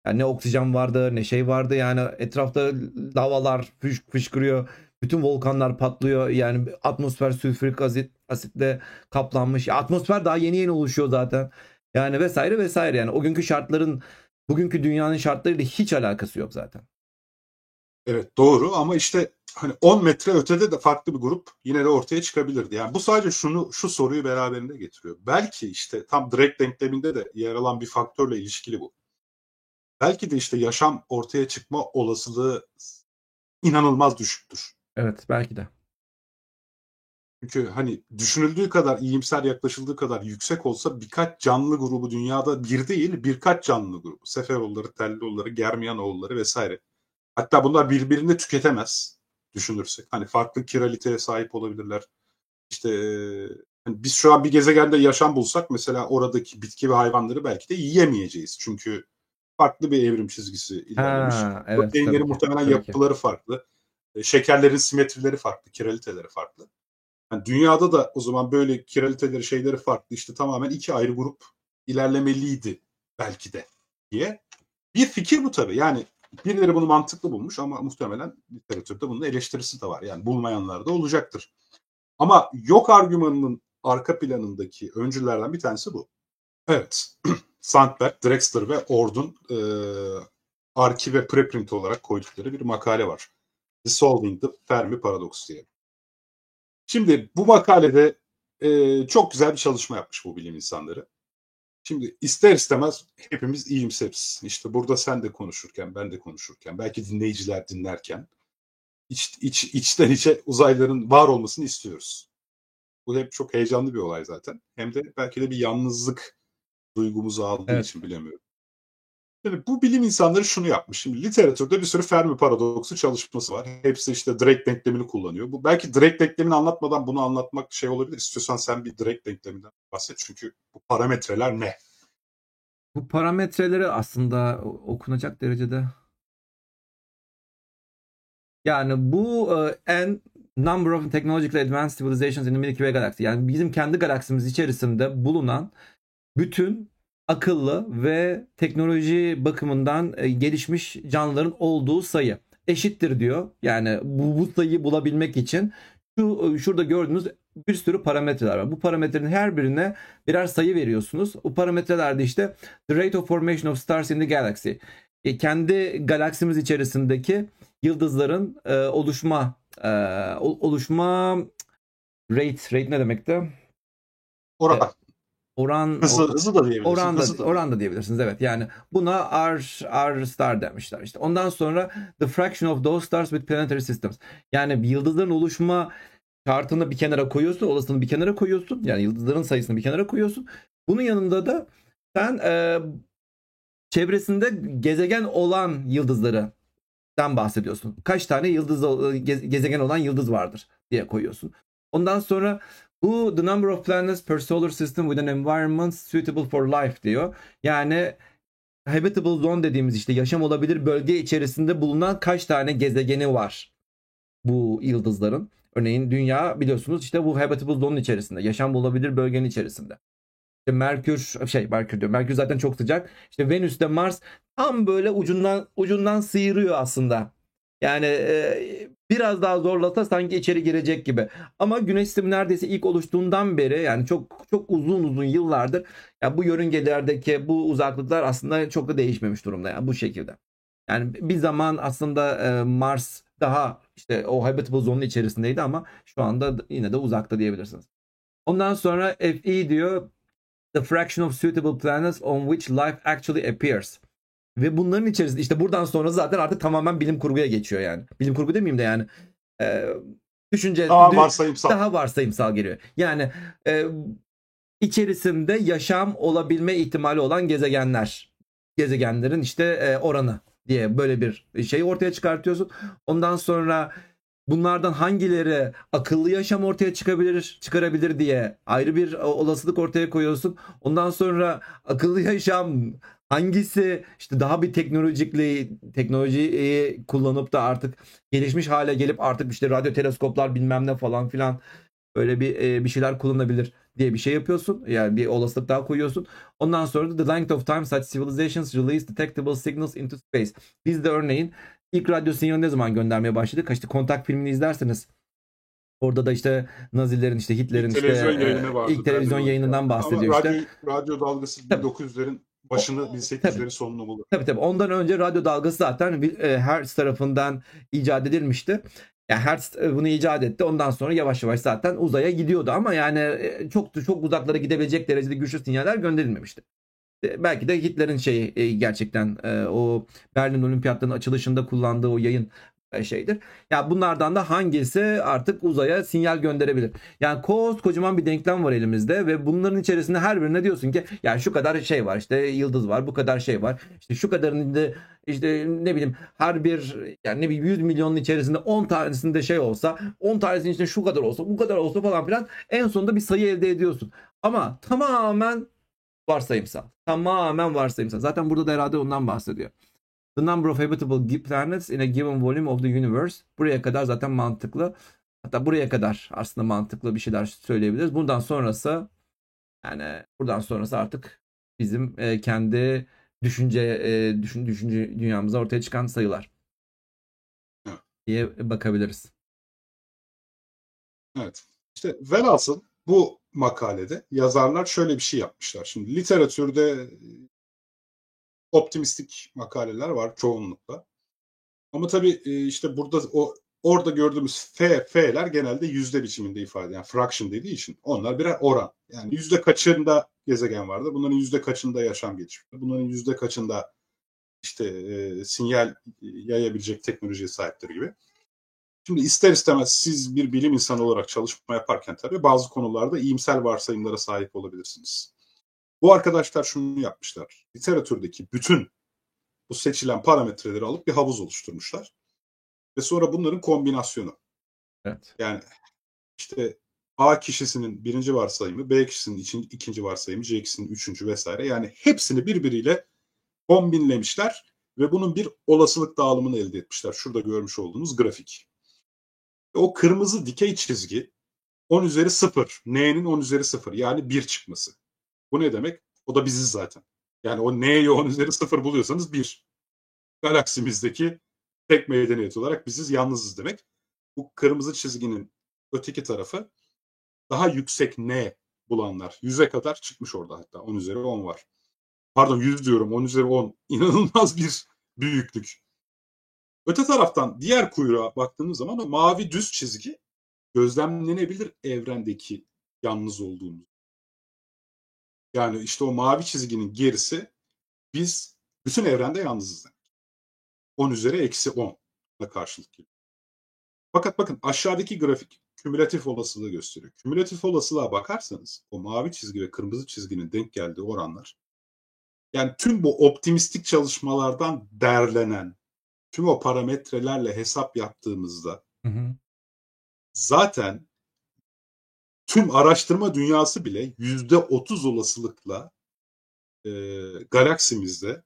Yani ne oksijen vardı ne şey vardı yani etrafta lavalar fış, fışkırıyor. Bütün volkanlar patlıyor. Yani atmosfer sülfürik asit, asitle kaplanmış. Atmosfer daha yeni yeni oluşuyor zaten. Yani vesaire vesaire yani o günkü şartların bugünkü dünyanın şartlarıyla hiç alakası yok zaten. Evet doğru ama işte hani 10 metre ötede de farklı bir grup yine de ortaya çıkabilirdi. Yani bu sadece şunu şu soruyu beraberinde getiriyor. Belki işte tam direkt denkleminde de yer alan bir faktörle ilişkili bu belki de işte yaşam ortaya çıkma olasılığı inanılmaz düşüktür. Evet belki de. Çünkü hani düşünüldüğü kadar iyimser yaklaşıldığı kadar yüksek olsa birkaç canlı grubu dünyada bir değil birkaç canlı grubu. Seferoğulları, Tellioğulları, Germiyanoğulları vesaire. Hatta bunlar birbirini tüketemez düşünürsek. Hani farklı kiraliteye sahip olabilirler. İşte hani biz şu an bir gezegende yaşam bulsak mesela oradaki bitki ve hayvanları belki de yiyemeyeceğiz. Çünkü farklı bir evrim çizgisi ilerlemiş. Ha, evet, Proteinlerin muhtemelen tabii yapıları ki. farklı. E, şekerlerin simetrileri farklı, kiraliteleri farklı. Yani dünyada da o zaman böyle kiraliteleri, şeyleri farklı. İşte tamamen iki ayrı grup ilerlemeliydi belki de diye. Bir fikir bu tabii. Yani birileri bunu mantıklı bulmuş ama muhtemelen literatürde bunun eleştirisi de var. Yani bulmayanlar da olacaktır. Ama yok argümanının arka planındaki öncülerden bir tanesi bu. Evet. Sandberg, Drexler ve Ord'un e, arki ve preprint olarak koydukları bir makale var. Dissolving the Fermi Paradox diye. Şimdi bu makalede e, çok güzel bir çalışma yapmış bu bilim insanları. Şimdi ister istemez hepimiz iyimseriz. İşte burada sen de konuşurken, ben de konuşurken, belki dinleyiciler dinlerken iç, iç, içten içe uzaylıların var olmasını istiyoruz. Bu hep çok heyecanlı bir olay zaten. Hem de belki de bir yalnızlık duygumuzu aldığı evet. için bilemiyorum. Şimdi bu bilim insanları şunu yapmış. Şimdi literatürde bir sürü Fermi paradoksu çalışması var. Hepsi işte Drake denklemini kullanıyor. Bu belki Drake denklemini anlatmadan bunu anlatmak şey olabilir. İstiyorsan sen bir Drake denkleminden bahset. Çünkü bu parametreler ne? Bu parametreleri aslında okunacak derecede yani bu e, n number of technologically advanced civilizations in the Milky Way Galaxy. Yani bizim kendi galaksimiz içerisinde bulunan bütün akıllı ve teknoloji bakımından e, gelişmiş canlıların olduğu sayı eşittir diyor. Yani bu, bu sayıyı bulabilmek için şu e, şurada gördüğünüz bir sürü parametreler var. Bu parametrenin her birine birer sayı veriyorsunuz. Bu parametrelerde işte the rate of formation of stars in the galaxy. E, kendi galaksimiz içerisindeki yıldızların e, oluşma e, oluşma rate rate ne demekti? Oran. E, oran hızı, hızı da diyebilirsiniz. Oran da, hızı da. oran da diyebilirsiniz evet. Yani buna R R star demişler işte. Ondan sonra the fraction of those stars with planetary systems. Yani yıldızların oluşma şartını bir kenara koyuyorsun, olasılığını bir kenara koyuyorsun. Yani yıldızların sayısını bir kenara koyuyorsun. Bunun yanında da sen e, çevresinde gezegen olan yıldızları den bahsediyorsun. Kaç tane yıldız gezegen olan yıldız vardır diye koyuyorsun. Ondan sonra bu the number of planets per solar system with an environment suitable for life diyor. Yani habitable zone dediğimiz işte yaşam olabilir bölge içerisinde bulunan kaç tane gezegeni var bu yıldızların. Örneğin dünya biliyorsunuz işte bu habitable zone içerisinde, yaşam olabilir bölgenin içerisinde. İşte Merkür şey Merkür diyor. Merkür zaten çok sıcak. İşte Venüs'te Mars tam böyle ucundan ucundan sıyırıyor aslında. Yani biraz daha zorlasa sanki içeri girecek gibi. Ama Güneş sistemi neredeyse ilk oluştuğundan beri yani çok çok uzun uzun yıllardır yani bu yörüngelerdeki bu uzaklıklar aslında çok da değişmemiş durumda yani bu şekilde. Yani bir zaman aslında Mars daha işte o habitable zone'un içerisindeydi ama şu anda yine de uzakta diyebilirsiniz. Ondan sonra FE diyor the fraction of suitable planets on which life actually appears. Ve bunların içerisinde işte buradan sonra zaten artık tamamen bilim kurguya geçiyor yani. Bilim kurgu demeyeyim de yani. E, düşünce daha varsayımsal. Daha varsayımsal geliyor. Yani e, içerisinde yaşam olabilme ihtimali olan gezegenler. Gezegenlerin işte e, oranı diye böyle bir şey ortaya çıkartıyorsun. Ondan sonra bunlardan hangileri akıllı yaşam ortaya çıkabilir, çıkarabilir diye ayrı bir olasılık ortaya koyuyorsun. Ondan sonra akıllı yaşam hangisi işte daha bir teknolojikli teknolojiyi kullanıp da artık gelişmiş hale gelip artık işte radyo teleskoplar bilmem ne falan filan böyle bir e, bir şeyler kullanabilir diye bir şey yapıyorsun. Yani bir olasılık daha koyuyorsun. Ondan sonra da the length of time such civilizations release detectable signals into space. Biz de örneğin ilk radyo sinyali ne zaman göndermeye başladık? İşte kontak filmini izlerseniz Orada da işte Nazilerin işte Hitler'in işte e, ilk televizyon yayınından bahsediyor Ama işte. Radyo, radyo dalgası 1900'lerin başını 1800'lerin sonunu bulur. Tabii tabii. Ondan önce radyo dalgası zaten e, Hertz tarafından icat edilmişti. Yani Hertz e, bunu icat etti. Ondan sonra yavaş yavaş zaten uzaya gidiyordu ama yani e, çok çok uzaklara gidebilecek derecede güçlü sinyaller gönderilmemişti. Belki de Hitler'in şeyi gerçekten o Berlin Olimpiyatlarının açılışında kullandığı o yayın şeydir. Ya bunlardan da hangisi artık uzaya sinyal gönderebilir? Yani kocaman bir denklem var elimizde ve bunların içerisinde her birine diyorsun ki ya şu kadar şey var işte yıldız var bu kadar şey var. İşte şu kadarında işte ne bileyim her bir yani ne bileyim 100 milyonun içerisinde 10 tanesinde şey olsa 10 tanesinin içinde şu kadar olsa bu kadar olsa falan filan en sonunda bir sayı elde ediyorsun. Ama tamamen varsayımsal. Tamamen varsayımsal. Zaten burada da herhalde ondan bahsediyor. The number of habitable planets in a given volume of the universe. Buraya kadar zaten mantıklı. Hatta buraya kadar aslında mantıklı bir şeyler söyleyebiliriz. Bundan sonrası yani buradan sonrası artık bizim e, kendi düşünce e, düşün, düşünce dünyamıza ortaya çıkan sayılar diye bakabiliriz. Evet. İşte velhasıl bu makalede yazarlar şöyle bir şey yapmışlar. Şimdi literatürde optimistik makaleler var çoğunlukla. Ama tabii e, işte burada o orada gördüğümüz F, F'ler genelde yüzde biçiminde ifade yani fraction dediği için onlar birer oran. Yani yüzde kaçında gezegen vardı, bunların yüzde kaçında yaşam gelişmiştir, bunların yüzde kaçında işte e, sinyal yayabilecek teknolojiye sahiptir gibi. Şimdi ister istemez siz bir bilim insanı olarak çalışma yaparken tabii bazı konularda iyimsel varsayımlara sahip olabilirsiniz. Bu arkadaşlar şunu yapmışlar. Literatürdeki bütün bu seçilen parametreleri alıp bir havuz oluşturmuşlar. Ve sonra bunların kombinasyonu. Evet. Yani işte A kişisinin birinci varsayımı, B kişisinin için, ikinci varsayımı, C kişisinin üçüncü vesaire. Yani hepsini birbiriyle kombinlemişler ve bunun bir olasılık dağılımını elde etmişler. Şurada görmüş olduğunuz grafik. O kırmızı dikey çizgi 10 üzeri 0. N'nin 10 üzeri 0 yani 1 çıkması. Bu ne demek? O da biziz zaten. Yani o N'yi 10 üzeri 0 buluyorsanız 1. Galaksimizdeki tek medeniyet olarak biziz yalnızız demek. Bu kırmızı çizginin öteki tarafı daha yüksek N bulanlar. 100'e kadar çıkmış orada hatta. 10 üzeri 10 var. Pardon 100 diyorum 10 üzeri 10. İnanılmaz bir büyüklük. Öte taraftan diğer kuyruğa baktığımız zaman o mavi düz çizgi gözlemlenebilir evrendeki yalnız olduğumuz. Yani işte o mavi çizginin gerisi biz bütün evrende yalnızız demek. 10 üzeri eksi 10 karşılık geliyor. Fakat bakın aşağıdaki grafik kümülatif olasılığı gösteriyor. Kümülatif olasılığa bakarsanız o mavi çizgi ve kırmızı çizginin denk geldiği oranlar yani tüm bu optimistik çalışmalardan derlenen tüm o parametrelerle hesap yaptığımızda Hı hı. zaten tüm araştırma dünyası bile yüzde otuz olasılıkla e, galaksimizde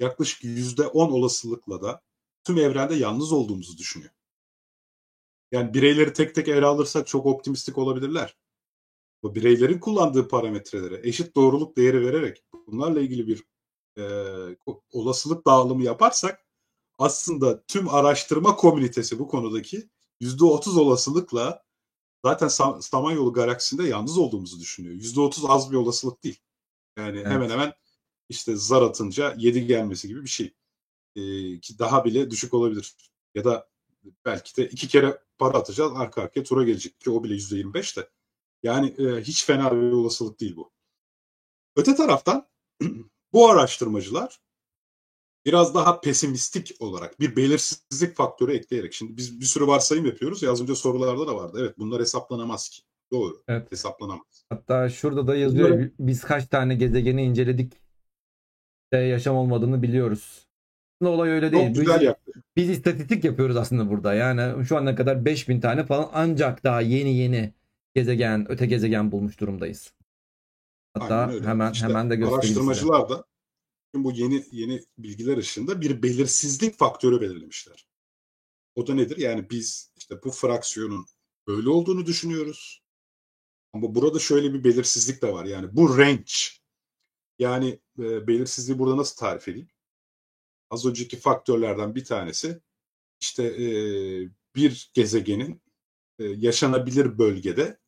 yaklaşık yüzde on olasılıkla da tüm evrende yalnız olduğumuzu düşünüyor. Yani bireyleri tek tek ele alırsak çok optimistik olabilirler. Bu bireylerin kullandığı parametrelere eşit doğruluk değeri vererek bunlarla ilgili bir e, olasılık dağılımı yaparsak aslında tüm araştırma komünitesi bu konudaki yüzde otuz olasılıkla zaten Sam- Samanyolu galaksisinde yalnız olduğumuzu düşünüyor. Yüzde otuz az bir olasılık değil. Yani Evet. hemen hemen işte zar atınca 7 gelmesi gibi bir şey. Ee, ki daha bile düşük olabilir. Ya da belki de iki kere para atacağız arka arkaya tura gelecek ki o bile yüzde 25 de. Yani e, hiç fena bir olasılık değil bu. Öte taraftan bu araştırmacılar biraz daha pesimistik olarak bir belirsizlik faktörü ekleyerek şimdi biz bir sürü varsayım yapıyoruz. Ya az önce sorularda da vardı. Evet bunlar hesaplanamaz ki. Doğru. Evet. Hesaplanamaz. Hatta şurada da yazıyor Bunları- biz kaç tane gezegeni inceledik de yaşam olmadığını biliyoruz. Aslında olay öyle değil. Çok Biz- güzel yaptı. biz istatistik yapıyoruz aslında burada. Yani şu ana kadar 5000 tane falan ancak daha yeni yeni gezegen, öte gezegen bulmuş durumdayız. Hatta hemen İşte hemen de göstereyim size. Araştırmacılar da tüm bu yeni yeni bilgiler ışığında bir belirsizlik faktörü belirlemişler. O da nedir? Yani biz işte bu fraksiyonun böyle olduğunu düşünüyoruz. Ama burada şöyle bir belirsizlik de var. Yani bu range yani e, belirsizliği burada nasıl tarif edeyim? Az önceki faktörlerden bir tanesi işte e, bir gezegenin e, yaşanabilir bölgede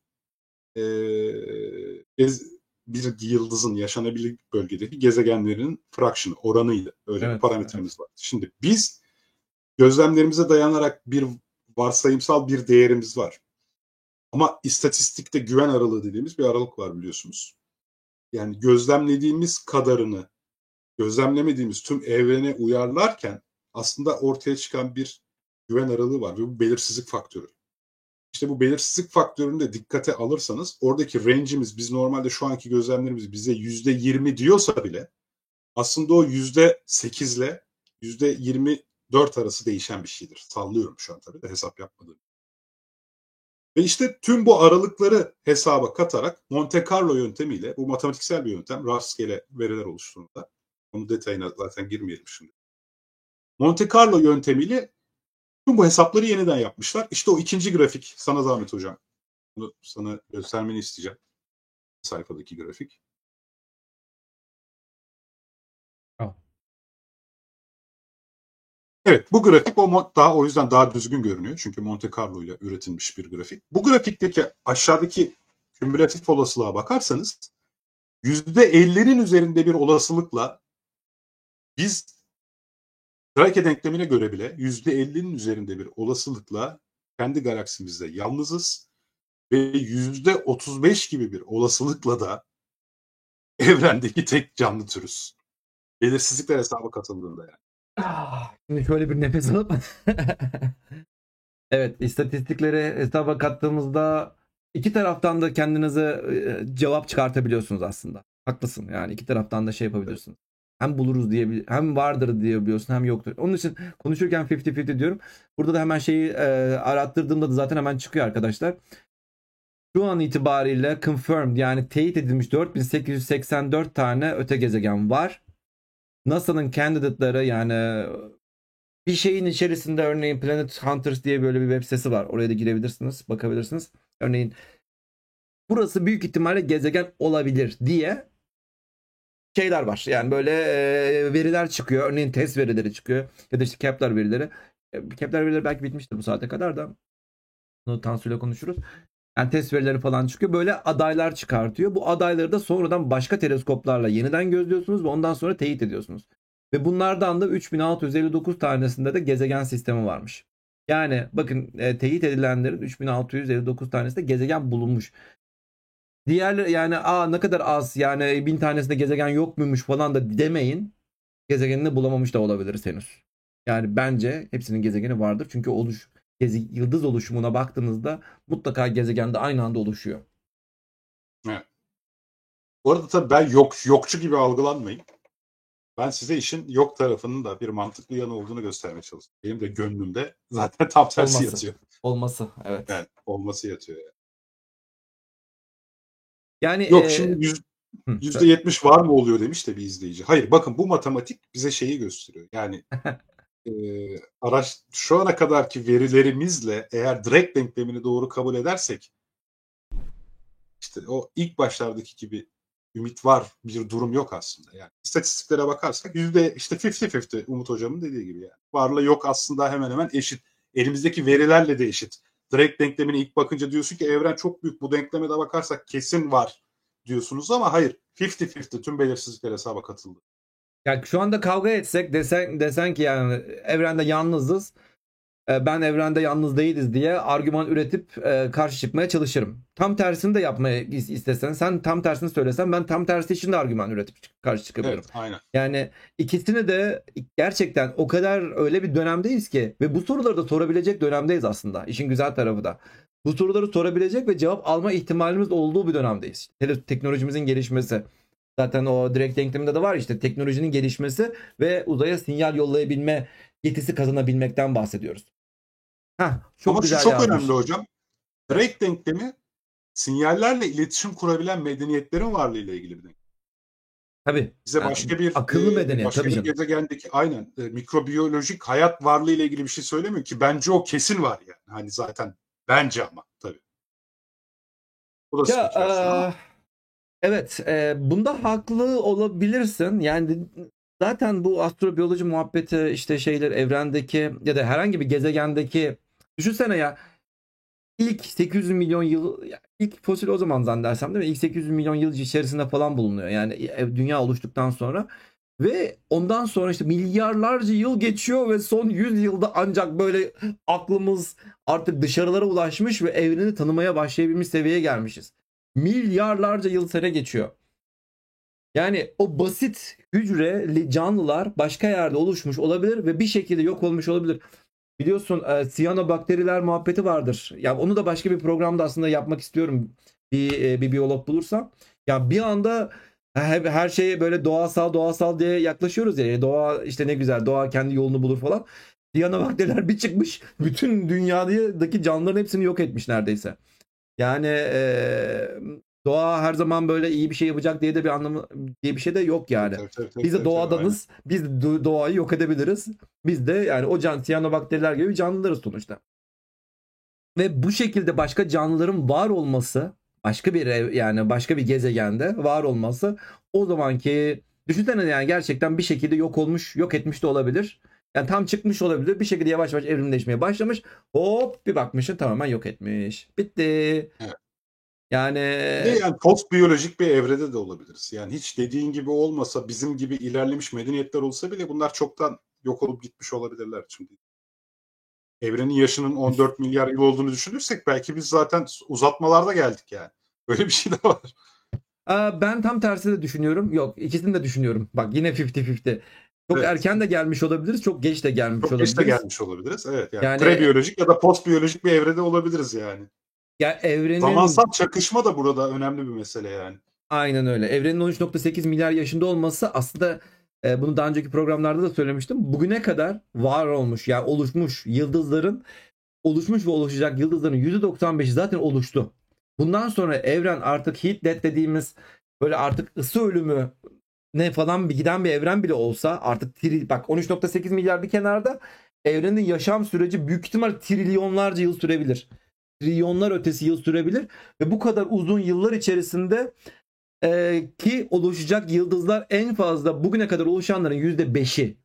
e, gez- bir yıldızın yaşanabilir bölgedeki gezegenlerin fraction oranıydı. Öyle bir Evet, parametremiz var. Şimdi biz gözlemlerimize dayanarak bir varsayımsal bir değerimiz var. Ama istatistikte güven aralığı dediğimiz bir aralık var biliyorsunuz. Yani gözlemlediğimiz kadarını gözlemlemediğimiz tüm evrene uyarlarken aslında ortaya çıkan bir güven aralığı var ve bu belirsizlik faktörü. İşte bu belirsizlik faktörünü de dikkate alırsanız oradaki range'imiz biz normalde şu anki gözlemlerimiz bize yüzde yirmi diyorsa bile aslında o yüzde sekiz ile yüzde yirmi dört arası değişen bir şeydir. Sallıyorum şu an tabii de hesap yapmadığım. Ve işte tüm bu aralıkları hesaba katarak Monte Carlo yöntemiyle bu matematiksel bir yöntem rastgele veriler oluşturduğunda onun detayına zaten girmeyelim şimdi. Monte Carlo yöntemiyle tüm bu hesapları yeniden yapmışlar. İşte o ikinci grafik. Sana zahmet hocam. Bunu sana göstermeni isteyeceğim. Sayfadaki grafik. Evet bu grafik o daha o yüzden daha düzgün görünüyor. Çünkü Monte Carlo ile üretilmiş bir grafik. Bu grafikteki aşağıdaki kümülatif olasılığa bakarsanız %50'nin üzerinde bir olasılıkla biz Drake denklemine göre bile %50'nin üzerinde bir olasılıkla kendi galaksimizde yalnızız ve %35 gibi bir olasılıkla da evrendeki tek canlı türüz. Belirsizlikler hesaba katıldığında yani. Ah, Şimdi şöyle bir nefes alıp Evet, istatistikleri hesaba kattığımızda iki taraftan da kendinize e, cevap çıkartabiliyorsunuz aslında. Haklısın yani iki taraftan da şey yapabilirsiniz. Hem buluruz diye hem vardır diyebiliyorsun hem yoktur. Onun için konuşurken 50-50 diyorum. Burada da hemen şeyi e, arattırdığımda da zaten hemen çıkıyor arkadaşlar. Şu an itibariyle confirmed yani teyit edilmiş 4884 tane öte gezegen var. NASA'nın candidate'ları yani bir şeyin içerisinde örneğin Planet Hunters diye böyle bir web sitesi var. Oraya da girebilirsiniz, bakabilirsiniz. Örneğin burası büyük ihtimalle gezegen olabilir diye şeyler var. Yani böyle veriler çıkıyor. Örneğin test verileri çıkıyor. Ya da işte Kepler verileri. Kepler verileri belki bitmiştir bu saate kadar da. Bunu Tansu'yla konuşuruz. Yani test verileri falan çıkıyor. Böyle adaylar çıkartıyor. Bu adayları da sonradan başka teleskoplarla yeniden gözlüyorsunuz ve ondan sonra teyit ediyorsunuz. Ve bunlardan da 3659 tanesinde de gezegen sistemi varmış. Yani bakın e, teyit edilenlerin 3659 tanesinde gezegen bulunmuş. Diğer yani aa ne kadar az yani bin tanesinde gezegen yok muymuş falan da demeyin. Gezegenini bulamamış da olabiliriz henüz. Yani bence hepsinin gezegeni vardır. Çünkü oluş geze, yıldız oluşumuna baktığınızda mutlaka gezegende aynı anda oluşuyor. Bu arada tabii ben yok yokçu gibi algılanmayın. Ben size işin yok tarafının da bir mantıklı yanı olduğunu göstermeye çalıştım. Benim de gönlümde zaten tam tersi Olması. yatıyor. Olması evet. Yani olması yatıyor. Yani. Yani Yok e, şimdi yüz, hı, %70 var mı oluyor demiş de bir izleyici. Hayır bakın bu matematik bize şeyi gösteriyor. Yani e, araç şu ana kadarki verilerimizle eğer direkt denklemini doğru kabul edersek işte o ilk başlardaki gibi ümit var bir durum yok aslında. Yani istatistiklere bakarsak yüzde işte 50-50 Umut hocamın dediği gibi yani. Varla yok aslında hemen hemen eşit. Elimizdeki verilerle de eşit. Direkt denklemine ilk bakınca diyorsun ki evren çok büyük. Bu denkleme de bakarsak kesin var diyorsunuz ama hayır. 50-50 tüm belirsizlikler hesaba katıldı. Yani şu anda kavga etsek desen, desen ki yani evrende yalnızız. E, Ben evrende yalnız değiliz diye argüman üretip e, karşı çıkmaya çalışırım. Tam tersini de yapmaya is- istesen sen tam tersini söylesen ben tam tersi için de argüman üretip karşı çıkabilirim. Evet aynen. Yani ikisini de gerçekten o kadar öyle bir dönemdeyiz ki ve bu soruları da sorabilecek dönemdeyiz aslında. İşin güzel tarafı da. Bu soruları sorabilecek ve cevap alma ihtimalimiz olduğu bir dönemdeyiz. Teknolojimizin gelişmesi. Zaten o direkt denkleminde de var işte teknolojinin gelişmesi ve uzaya sinyal yollayabilme yetisi kazanabilmekten bahsediyoruz. Heh, çok Ama güzel şu çok yazmış. önemli hocam. Drake denklemi sinyallerle iletişim kurabilen medeniyetlerin varlığıyla ilgili bir denklem. Tabii. Bize Yani başka bir akıllı e, medeniyet, başka tabii bir canım. gezegendeki aynen e, mikrobiyolojik hayat varlığı ile ilgili bir şey söylemiyor ki bence o kesin var yani. Hani zaten bence ama tabii. Bu da Ya ama. eee, evet eee, bunda haklı olabilirsin. Yani zaten bu astrobiyoloji muhabbeti işte şeyler evrendeki ya da herhangi bir gezegendeki düşünsene ya ilk 800 milyon yıl ilk fosil o zaman zannedersem değil mi? İlk 800 milyon yıl içerisinde falan bulunuyor. Yani ev- dünya oluştuktan sonra ve ondan sonra işte milyarlarca yıl geçiyor ve son 100 yılda ancak böyle aklımız artık dışarılara ulaşmış ve evreni tanımaya başlayabilmiş seviyeye gelmişiz. Milyarlarca yıl sene geçiyor. Yani o basit hücreli canlılar başka yerde oluşmuş olabilir ve bir şekilde yok olmuş olabilir. Biliyorsun e, siyanobakteriler muhabbeti vardır. Ya onu da başka bir programda aslında yapmak istiyorum. Bir, e, bir biyolog bulursam. Ya bir anda her, her şeye böyle doğasal doğasal diye yaklaşıyoruz ya. Doğa işte ne güzel doğa kendi yolunu bulur falan. Siyanobakteriler bir çıkmış bütün dünyadaki canlıların hepsini yok etmiş neredeyse. Yani e, doğa her zaman böyle iyi bir şey yapacak diye de bir anlamı diye bir şey de yok yani. Tabii, tabii, tabii, Biz de tabii, doğadanız. Biz de do- doğayı yok edebiliriz. Biz de yani o can siyanobakteriler gibi canlılarız sonuçta. Ve bu şekilde başka canlıların var olması, başka bir ev, yani başka bir gezegende var olması o zamanki düşünsene yani gerçekten bir şekilde yok olmuş, yok etmiş de olabilir. Yani tam çıkmış olabilir. Bir şekilde yavaş yavaş evrimleşmeye başlamış. Hop bir bakmışsın tamamen yok etmiş. Bitti. Evet. Yani yani post biyolojik bir evrede de olabiliriz. Yani hiç dediğin gibi olmasa bizim gibi ilerlemiş medeniyetler olsa bile bunlar çoktan yok olup gitmiş olabilirler şimdi. Evrenin yaşının 14 milyar yıl olduğunu düşünürsek belki biz zaten uzatmalarda geldik yani. Böyle bir şey de var. Ben tam tersi de düşünüyorum. Yok ikisini de düşünüyorum. Bak yine 50-50. Çok Evet. erken de gelmiş olabiliriz. Çok geç de gelmiş Çok olabiliriz. geç de gelmiş olabiliriz. Evet yani, Yani- prebiyolojik ya da post biyolojik bir evrede olabiliriz yani. Ya evrenin Zamansal çakışma da burada önemli bir mesele yani. aynen öyle. Evrenin 13.8 milyar yaşında olması aslında e, bunu daha önceki programlarda da söylemiştim. Bugüne kadar var olmuş yani oluşmuş yıldızların oluşmuş ve oluşacak yıldızların %95'i zaten oluştu. Bundan sonra evren artık heat death dediğimiz böyle artık ısı ölümü ne falan bir giden bir evren bile olsa artık tri, bak 13.8 milyar bir kenarda evrenin yaşam süreci büyük ihtimal trilyonlarca yıl sürebilir. Trilyonlar ötesi yıl sürebilir ve bu kadar uzun yıllar içerisinde e, ki oluşacak yıldızlar en fazla bugüne kadar oluşanların %5'i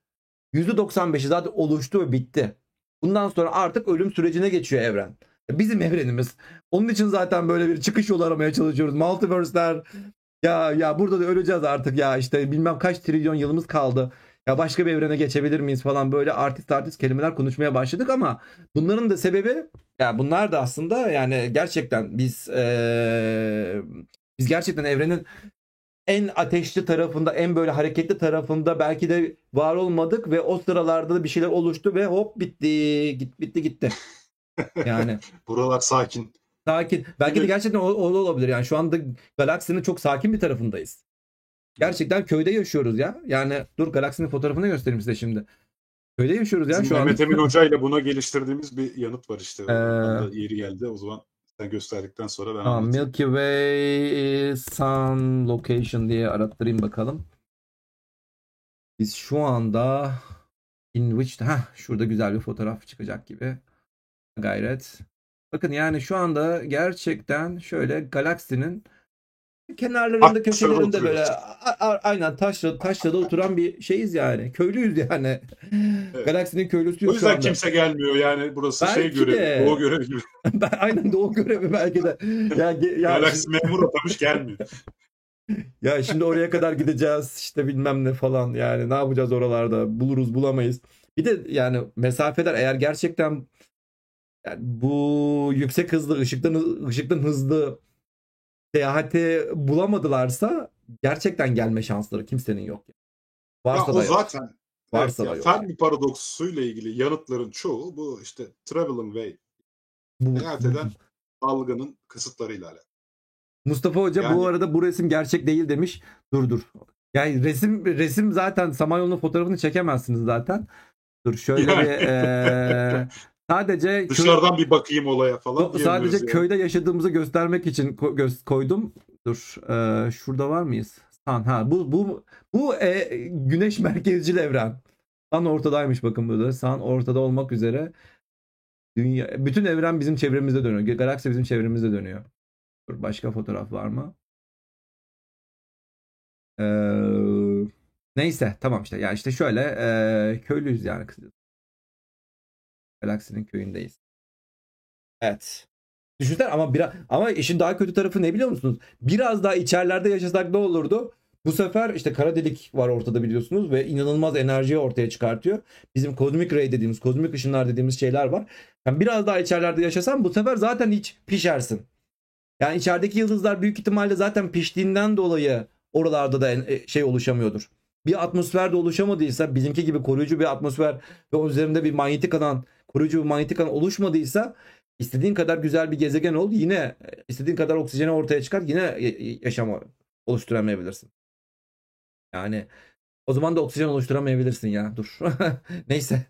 %95'i zaten oluştu ve bitti. Bundan sonra artık ölüm sürecine geçiyor evren. Bizim evrenimiz. Onun için zaten böyle bir çıkış yolu aramaya çalışıyoruz. Multiverse'ler ya ya burada da öleceğiz artık ya işte bilmem kaç trilyon yılımız kaldı. Ya başka bir evrene geçebilir miyiz falan böyle artist artist kelimeler konuşmaya başladık ama bunların da sebebi ya bunlar da aslında yani gerçekten biz ee, biz gerçekten evrenin en ateşli tarafında, en böyle hareketli tarafında belki de var olmadık ve o sıralarda da bir şeyler oluştu ve hop bitti, git bitti gitti. Yani Buralar sakin. sakin. Belki de gerçekten o, o olabilir. Yani şu anda galaksinin çok sakin bir tarafındayız. Gerçekten köyde yaşıyoruz ya. Yani dur galaksinin fotoğrafını göstereyim size şimdi. Köyde yaşıyoruz ya Bizim şu an. Mehmet Emin Hoca ile buna geliştirdiğimiz bir yanıt var işte. Ee, Ondan yeri geldi. O zaman sen gösterdikten sonra ben Tamam, anlatayım. Milky Way Sun Location diye arattırayım bakalım. Biz şu anda in which ha şurada güzel bir fotoğraf çıkacak gibi. Gayret. Bakın yani şu anda gerçekten şöyle galaksinin kenarlarında köşelerinde böyle a- a- aynen taşra taşrada oturan bir şeyiz yani. Köylüyüz yani. Evet. Galaksinin O köylüsüyüz şu yüzden anda. kimse gelmiyor yani burası şey Belki görevi, de. doğu görevi gibi. Ben aynen o görevi belki de. Ya, ge- ya, Galaksi memur atamış gelmiyor. Ya şimdi oraya kadar gideceğiz işte bilmem ne falan yani ne yapacağız oralarda buluruz bulamayız. Bir de yani mesafeler eğer gerçekten yani bu yüksek hızlı ışıktan ışıktan hızlı seyahati bulamadılarsa gerçekten gelme şansları kimsenin yok. ya Varsa o da yok. zaten Varsa evet, da ya, yok. Fermi paradoksuyla ilgili yanıtların çoğu bu işte traveling wave Bu- seyahat eden dalganın kısıtlarıyla alakalı. Mustafa Hoca Yani- bu arada bu resim gerçek değil demiş. Dur dur. Yani resim resim zaten Samanyolu'nun fotoğrafını çekemezsiniz zaten. Dur şöyle Yani. bir eee, sadece köy- Dışarıdan bir bakayım olaya falan sadece yani. köyde yaşadığımızı göstermek için ko- koydum. Dur. eee, şurada var mıyız? Tan ha bu bu bu e, güneş merkezcil evren. San ortadaymış bakın burada. San ortada olmak üzere dünya bütün evren bizim çevremizde dönüyor. Galaksi bizim çevremizde dönüyor. Dur başka fotoğraf var mı? Eee, neyse tamam işte. Yani işte şöyle eee, köylüyüz yani. Galaksinin köyündeyiz. Evet. Düşünsene ama biraz ama işin daha kötü tarafı ne biliyor musunuz? Biraz daha içerilerde yaşasak ne olurdu? Bu sefer işte kara delik var ortada biliyorsunuz ve inanılmaz enerjiyi ortaya çıkartıyor. Bizim kozmik ray dediğimiz, kozmik ışınlar dediğimiz şeyler var. Yani biraz daha içerilerde yaşasan bu sefer zaten hiç pişersin. Yani içerideki yıldızlar büyük ihtimalle zaten piştiğinden dolayı oralarda da e, şey oluşamıyordur. Bir atmosfer de oluşamadıysa bizimki gibi koruyucu bir atmosfer ve üzerinde bir manyetik alan, koruyucu bir manyetik alan oluşmadıysa istediğin kadar güzel bir gezegen ol yine e, istediğin kadar oksijeni ortaya çıkar yine y- yaşam oluşturamayabilirsin. Yani o zaman da oksijen oluşturamayabilirsin ya. Dur. Neyse.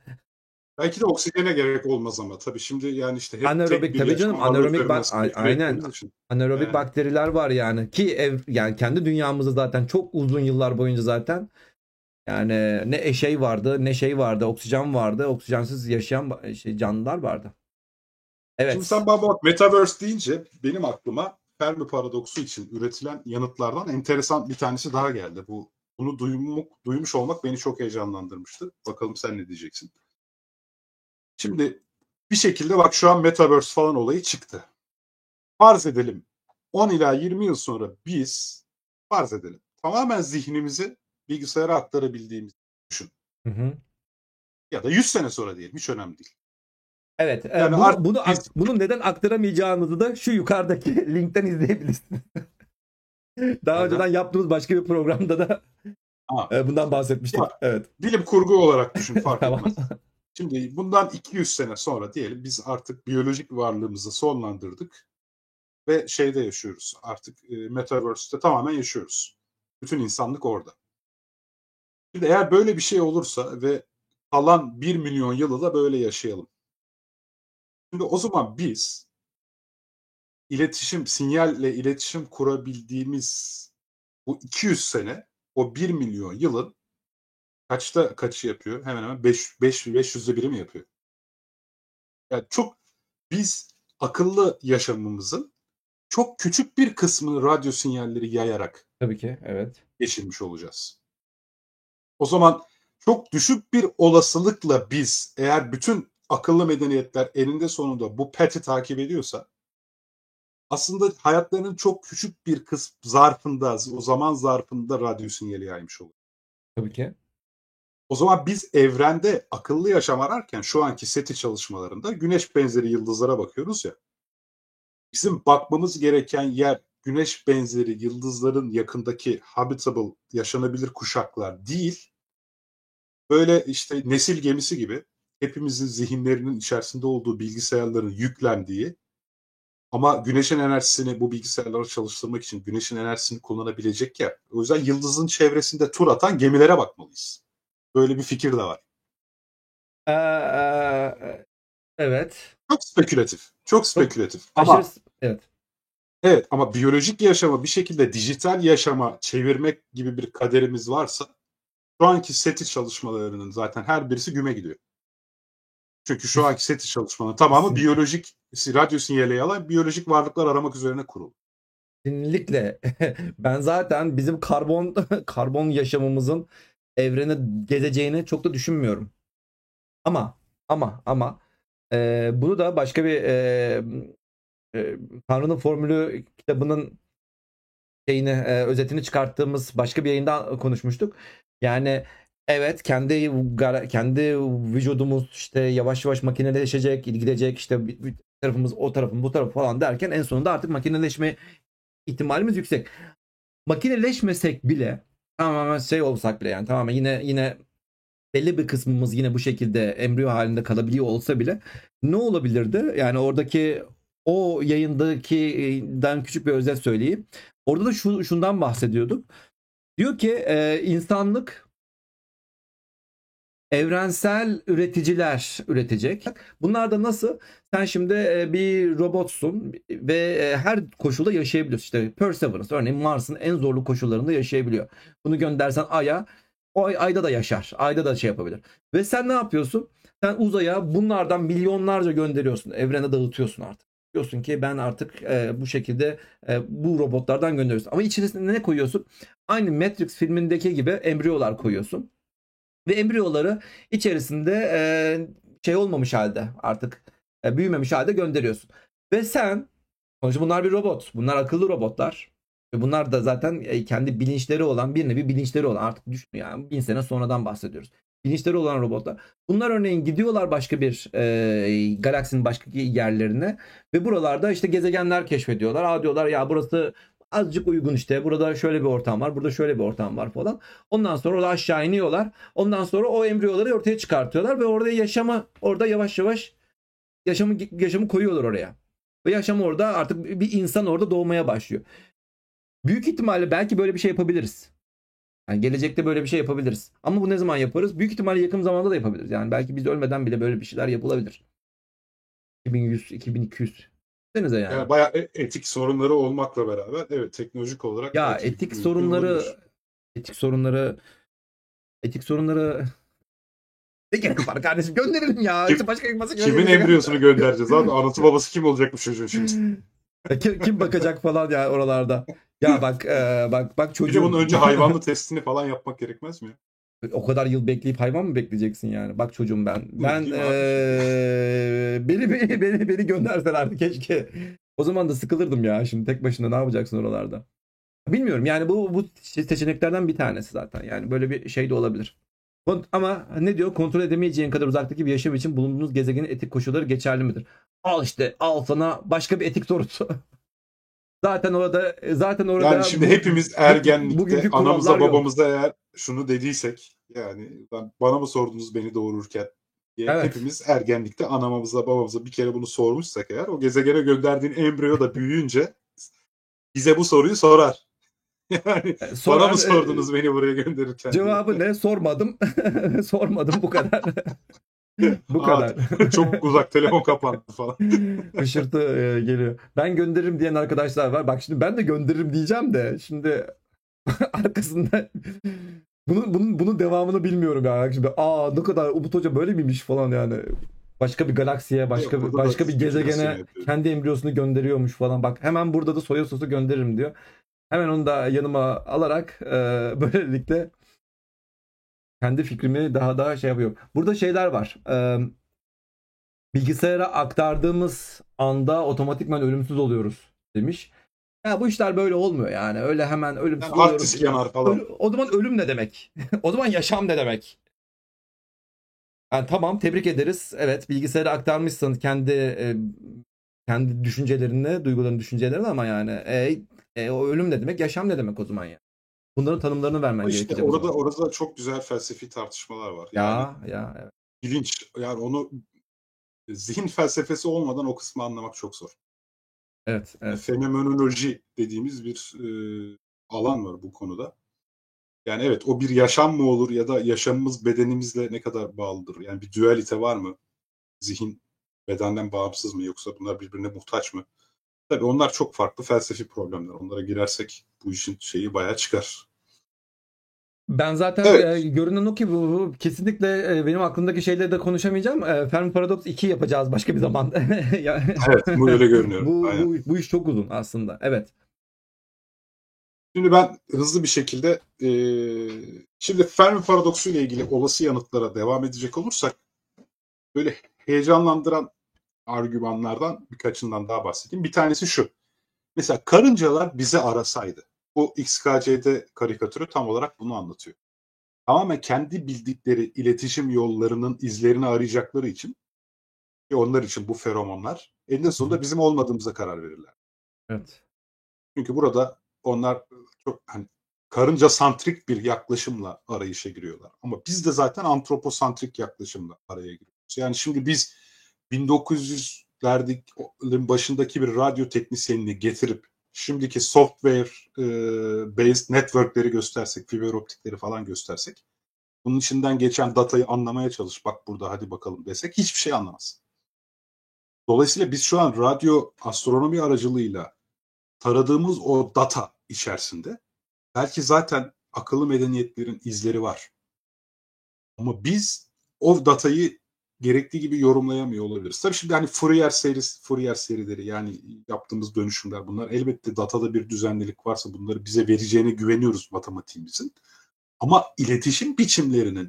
Belki de oksijene gerek olmaz ama tabii şimdi yani işte hep Anaerobik tabii canım, anaerobik bak- aynen. Anaerobik Yani. bakteriler var yani ki ev yani kendi dünyamızda zaten çok uzun yıllar boyunca zaten yani ne şey vardı ne şey vardı oksijen vardı oksijensiz yaşayan şey canlılar vardı. Evet. Şimdi sen bana bak Metaverse deyince benim aklıma Fermi paradoksu için üretilen yanıtlardan enteresan bir tanesi daha geldi. Bu bunu duymak, duymuş olmak beni çok heyecanlandırmıştı. Bakalım sen ne diyeceksin. Şimdi bir şekilde bak şu an Metaverse falan olayı çıktı. Farz edelim 10 ila 20 yıl sonra biz farz edelim tamamen zihnimizi bilgisayara aktarabildiğimiz düşün. Hı hı. Ya da 100 sene sonra diyelim hiç önemli değil. Evet. e, Yani bunu, artık bunu, biz- Neden? önceden yaptığımız başka bir programda da Ha. e, bundan bahsetmiştik. Bak. Evet. Bilim kurgu olarak düşün fark Tamam. etmez. Şimdi bundan 200 sene sonra diyelim biz artık biyolojik varlığımızı sonlandırdık ve şeyde yaşıyoruz. Artık e, Metaverse'te tamamen yaşıyoruz. Bütün insanlık orada. Şimdi eğer böyle bir şey olursa ve kalan 1 milyon yılı da böyle yaşayalım. Şimdi o zaman biz iletişim, sinyalle iletişim kurabildiğimiz bu 200 sene o 1 milyon yılın kaçta kaçı yapıyor? Hemen hemen 5 5 500'de biri mi yapıyor? Yani çok biz akıllı yaşamımızın çok küçük bir kısmını radyo sinyalleri yayarak Tabii ki evet. geçirmiş olacağız. O zaman çok düşük bir olasılıkla biz eğer bütün akıllı medeniyetler eninde sonunda bu peti takip ediyorsa aslında hayatlarının çok küçük bir kısm zarfında, o zaman zarfında radyo sinyali yaymış olur. Tabii ki. O zaman biz evrende akıllı yaşam ararken şu anki SETI çalışmalarında güneş benzeri yıldızlara bakıyoruz ya. Bizim bakmamız gereken yer güneş benzeri yıldızların yakındaki habitable, yaşanabilir kuşaklar değil. Böyle işte nesil gemisi gibi hepimizin zihinlerinin içerisinde olduğu bilgisayarların yüklendiği ama güneşin enerjisini bu bilgisayarları çalıştırmak için güneşin enerjisini kullanabilecek ya. O yüzden yıldızın çevresinde tur atan gemilere bakmalıyız. Böyle bir fikir de var. Ee, evet. Çok spekülatif. Çok spekülatif. Ama Aşırı, evet. Evet ama biyolojik yaşama bir şekilde dijital yaşama çevirmek gibi bir kaderimiz varsa şu anki SETI çalışmalarının zaten her birisi güme gidiyor. Çünkü şu anki SETI çalışmaların tamamı Kesinlikle. biyolojik radyo sinyali alan biyolojik varlıklar aramak üzerine kurulu. Kesinlikle. Ben zaten bizim karbon karbon yaşamımızın evrene gezeceğini çok da düşünmüyorum. Ama ama ama e, bunu da başka bir e, e, Tanrı'nın Formülü kitabının şeyini e, özetini çıkarttığımız başka bir yayında konuşmuştuk. Yani evet kendi kendi vücudumuz işte yavaş yavaş makineleşecek, gidecek işte bir, tarafımız o tarafın bu tarafı falan derken en sonunda artık makineleşme ihtimalimiz yüksek. Makineleşmesek bile tamamen şey olsak bile yani tamamen yine yine belli bir kısmımız yine bu şekilde embriyo halinde kalabiliyor olsa bile ne olabilirdi? Yani oradaki o yayındakinden küçük bir özet söyleyeyim. Orada da şu, şundan bahsediyorduk. Diyor ki e, insanlık evrensel üreticiler üretecek. Bunlar da nasıl? Sen şimdi e, bir robotsun ve e, her koşulda yaşayabiliyorsun. İşte Perseverance örneğin Mars'ın en zorlu koşullarında yaşayabiliyor. Bunu göndersen Ay'a o ay- ayda da yaşar. Ayda da şey yapabilir. Ve sen ne yapıyorsun? Sen uzaya bunlardan milyonlarca gönderiyorsun. Evrene dağıtıyorsun artık. Diyorsun ki ben artık e, bu şekilde e, bu robotlardan gönderiyorsun. Ama içerisine ne koyuyorsun? Aynı Matrix filmindeki gibi embriyolar koyuyorsun. Ve embriyoları içerisinde e, şey olmamış halde artık e, büyümemiş halde gönderiyorsun. Ve sen sonuçta bunlar bir robot. Bunlar akıllı robotlar. Ve bunlar da zaten e, kendi bilinçleri olan bir nevi bilinçleri olan artık düşün yani bin sene sonradan bahsediyoruz. Bilinçleri olan robotlar. Bunlar örneğin gidiyorlar başka bir e, galaksinin başka yerlerine ve buralarda işte gezegenler keşfediyorlar. Aa diyorlar ya burası azıcık uygun işte. Burada şöyle bir ortam var. Burada şöyle bir ortam var falan. Ondan sonra orada aşağı iniyorlar. Ondan sonra o embriyoları ortaya çıkartıyorlar ve orada yaşamı orada yavaş yavaş yaşamı yaşamı koyuyorlar oraya. Ve yaşam orada artık bir insan orada doğmaya başlıyor. Büyük ihtimalle belki böyle bir şey yapabiliriz. Yani gelecekte böyle bir şey yapabiliriz. Ama bu ne zaman yaparız? Büyük ihtimalle yakın zamanda da yapabiliriz. Yani belki biz ölmeden bile böyle bir şeyler yapılabilir. 2100, 2200. Denize yani. Yani bayağı e- etik sorunları olmakla beraber evet teknolojik olarak Ya etik mümkün sorunları olabilir. etik sorunları etik sorunları ne gerek var kardeşim gönderelim ya. Kim- İşte başka başka Kimin embriyosunu göndereceğiz abi? Anası babası kim olacak bu çocuğun şimdi? Kim, kim bakacak falan ya oralarda. Ya bak e, bak bak Bir çocuğum. de bunun önce hayvanlı testini falan yapmak gerekmez mi? O kadar yıl bekleyip hayvan mı bekleyeceksin yani? Bak çocuğum ben. Ben eee, beni, beni beni beni gönderselerdi keşke. O zaman da sıkılırdım ya. Şimdi tek başına ne yapacaksın oralarda? Bilmiyorum yani bu bu seçeneklerden bir tanesi zaten. Yani böyle bir şey de olabilir. Ama ne diyor? Kontrol edemeyeceğin kadar uzaktaki bir yaşam için bulunduğunuz gezegenin etik koşulları geçerli midir? Al işte al sana başka bir etik sorusu. zaten orada zaten orada Yani şimdi bu- hepimiz ergenlikte anamıza yok. babamıza eğer şunu dediysek yani ben, bana mı sordunuz beni doğururken diye Evet. hepimiz ergenlikte anamıza babamıza bir kere bunu sormuşsak eğer o gezegene gönderdiğin embriyo da büyüyünce bize bu soruyu sorar. yani E, soran, bana mı e, sordunuz beni buraya gönderirken? Cevabı ne? Sormadım. Sormadım bu kadar. bu kadar. Çok uzak telefon kapandı falan. Hışırtı e, geliyor. Ben gönderirim diyen arkadaşlar var. Bak şimdi ben de gönderirim diyeceğim de şimdi arkasında bunun, bunun, bunun devamını bilmiyorum yani. Şimdi aa ne kadar Umut Hoca böyle miymiş falan yani. Başka bir galaksiye, başka Yok, başka bir gezegene kendi embriyosunu gönderiyormuş falan. Bak hemen burada da soya sosu gönderirim diyor. Hemen onu da yanıma alarak e, böylelikle kendi fikrimi daha da şey yapıyorum. Burada şeyler var. E, bilgisayara aktardığımız anda otomatikman ölümsüz oluyoruz demiş. Ya bu işler böyle olmuyor yani. Öyle hemen ölümsüz Yani hard oluyoruz. disk yanar falan. Öl- o zaman ölüm ne demek? o zaman yaşam ne demek? Yani tamam tebrik ederiz. Evet bilgisayara aktarmışsın kendi e, kendi düşüncelerini, duygularını, düşüncelerini ama yani e, e, o ölüm ne demek? Yaşam ne demek o zaman ya? Bunların tanımlarını vermen İşte gerekecek. o orada orada çok güzel felsefi tartışmalar var. Yani ya ya evet. bilinç yani onu zihin felsefesi olmadan o kısmı anlamak çok zor. Evet, evet. Fenomenoloji dediğimiz bir e, alan var bu konuda. Yani evet o bir yaşam mı olur ya da yaşamımız bedenimizle ne kadar bağlıdır? Yani bir dualite var mı? Zihin bedenden bağımsız mı yoksa bunlar birbirine muhtaç mı? Tabii onlar çok farklı felsefi problemler. Onlara girersek bu işin şeyi bayağı çıkar. Ben zaten Evet. e, görünen o ki bu, bu kesinlikle e, benim aklımdaki şeyleri de konuşamayacağım. E, Fermi Paradox 2 yapacağız başka bir zaman. Evet bu öyle görünüyor. bu, Aynen. bu, bu iş çok uzun aslında. Evet. Şimdi ben hızlı bir şekilde eee, şimdi Fermi paradoksu ile ilgili olası yanıtlara devam edecek olursak böyle heyecanlandıran argümanlardan birkaçından daha bahsedeyim. Bir tanesi şu. Mesela karıncalar bizi arasaydı. Bu XKCD karikatürü tam olarak bunu anlatıyor. Tamamen kendi bildikleri iletişim yollarının izlerini arayacakları için ve onlar için bu feromonlar eninde sonunda bizim olmadığımıza karar verirler. Evet. Çünkü burada onlar çok hani karınca santrik bir yaklaşımla arayışa giriyorlar. Ama biz de zaten antroposantrik yaklaşımla araya giriyoruz. Yani şimdi biz 1900'lerin başındaki bir radyo teknisyenini getirip şimdiki software e, based networkleri göstersek, fiber optikleri falan göstersek bunun içinden geçen datayı anlamaya çalış. Bak burada hadi bakalım desek hiçbir şey anlamaz. Dolayısıyla biz şu an radyo astronomi aracılığıyla taradığımız o data içerisinde belki zaten akıllı medeniyetlerin izleri var. Ama biz o datayı gerektiği gibi yorumlayamıyor olabiliriz. Tabii şimdi hani Fourier serisi, Fourier serileri yani yaptığımız dönüşümler bunlar elbette datada bir düzenlilik varsa bunları bize vereceğine güveniyoruz matematiğimizin. Ama iletişim biçimlerinin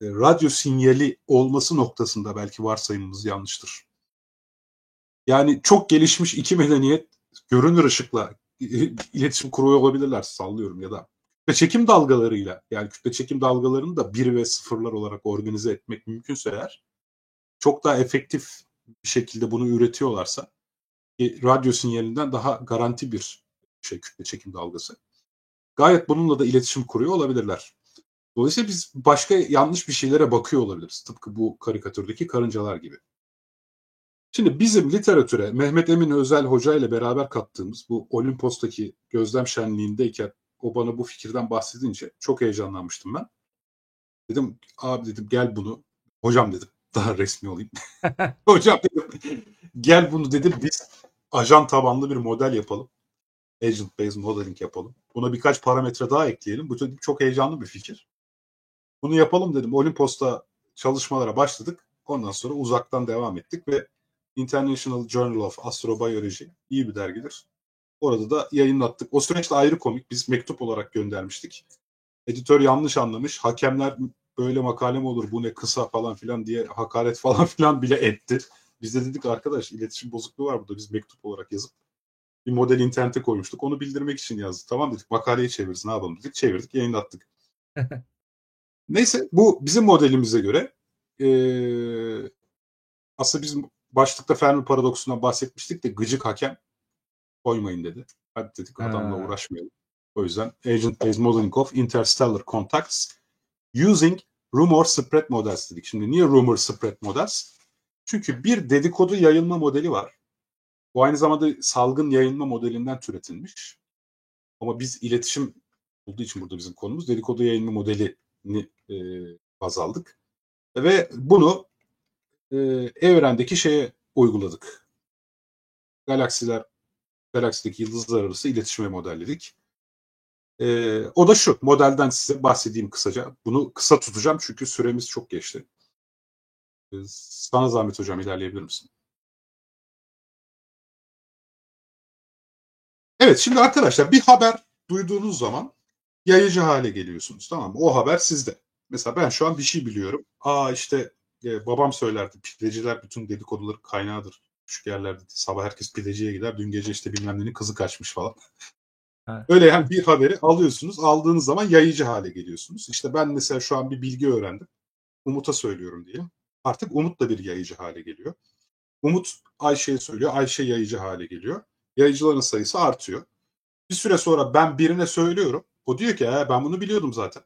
e, radyo sinyali olması noktasında belki varsayımımız yanlıştır. Yani çok gelişmiş iki medeniyet görünür ışıkla iletişim kuruyor olabilirler sallıyorum ya da kütle çekim dalgalarıyla yani kütle çekim dalgalarını da bir ve sıfırlar olarak organize etmek mümkünse eğer çok daha efektif bir şekilde bunu üretiyorlarsa e, radyo sinyalinden daha garanti bir şey kütle çekim dalgası. Gayet bununla da iletişim kuruyor olabilirler. Dolayısıyla biz başka yanlış bir şeylere bakıyor olabiliriz. Tıpkı bu karikatürdeki karıncalar gibi. Şimdi bizim literatüre Mehmet Emin Özel Hoca ile beraber kattığımız bu Olimpos'taki gözlem şenliğindeyken o bana bu fikirden bahsedince çok heyecanlanmıştım ben. Dedim abi dedim gel bunu hocam dedim daha resmi olayım. hocam dedim gel bunu dedim biz ajan tabanlı bir model yapalım. Agent based modeling yapalım. Buna birkaç parametre daha ekleyelim. Bu çok heyecanlı bir fikir. Bunu yapalım dedim. Olimpos'ta çalışmalara başladık. Ondan sonra uzaktan devam ettik ve International Journal of Astrobiology iyi bir dergidir. Orada da yayınlattık. O süreçte ayrı komik. Biz mektup olarak göndermiştik. Editör yanlış anlamış. Hakemler böyle makale mi olur bu ne kısa falan filan diye hakaret falan filan bile etti. Biz de dedik arkadaş iletişim bozukluğu var burada. Biz mektup olarak yazıp bir model internete koymuştuk. Onu bildirmek için yazdık. Tamam dedik makaleyi çeviririz ne yapalım dedik. Çevirdik yayınlattık. Neyse bu bizim modelimize göre ee, aslında bizim başlıkta Fermi paradoksundan bahsetmiştik de gıcık hakem koymayın dedi. Hadi dedik adamla Ha. uğraşmayalım. O yüzden Agent of Interstellar Contacts Using Rumor Spread Models dedik. Şimdi niye Rumor Spread Models? Çünkü bir dedikodu yayılma modeli var. Bu aynı zamanda salgın yayılma modelinden türetilmiş. Ama biz iletişim olduğu için burada bizim konumuz dedikodu yayınma modelini e, baz aldık. Ve bunu e, evrendeki şeye uyguladık. Galaksiler, galaksideki yıldızlar arası iletişime modelledik. E, o da şu, modelden size bahsedeyim kısaca. Bunu kısa tutacağım çünkü süremiz çok geçti. E, sana zahmet hocam ilerleyebilir misin? Evet şimdi arkadaşlar bir haber duyduğunuz zaman yayıcı hale geliyorsunuz tamam mı? O haber sizde. Mesela ben şu an bir şey biliyorum. Aa işte e, babam söylerdi pideciler bütün dedikoduların kaynağıdır. Küçük yerlerde sabah herkes pideciye gider. Dün gece işte bilmem nenin kızı kaçmış falan. Evet. Öyle yani bir haberi alıyorsunuz. Aldığınız zaman yayıcı hale geliyorsunuz. İşte ben mesela şu an bir bilgi öğrendim. Umut'a söylüyorum diyelim. Artık Umut da bir yayıcı hale geliyor. Umut Ayşe'ye söylüyor. Ayşe yayıcı hale geliyor. Yayıcıların sayısı artıyor. Bir süre sonra ben birine söylüyorum. O diyor ki "He, ben bunu biliyordum zaten.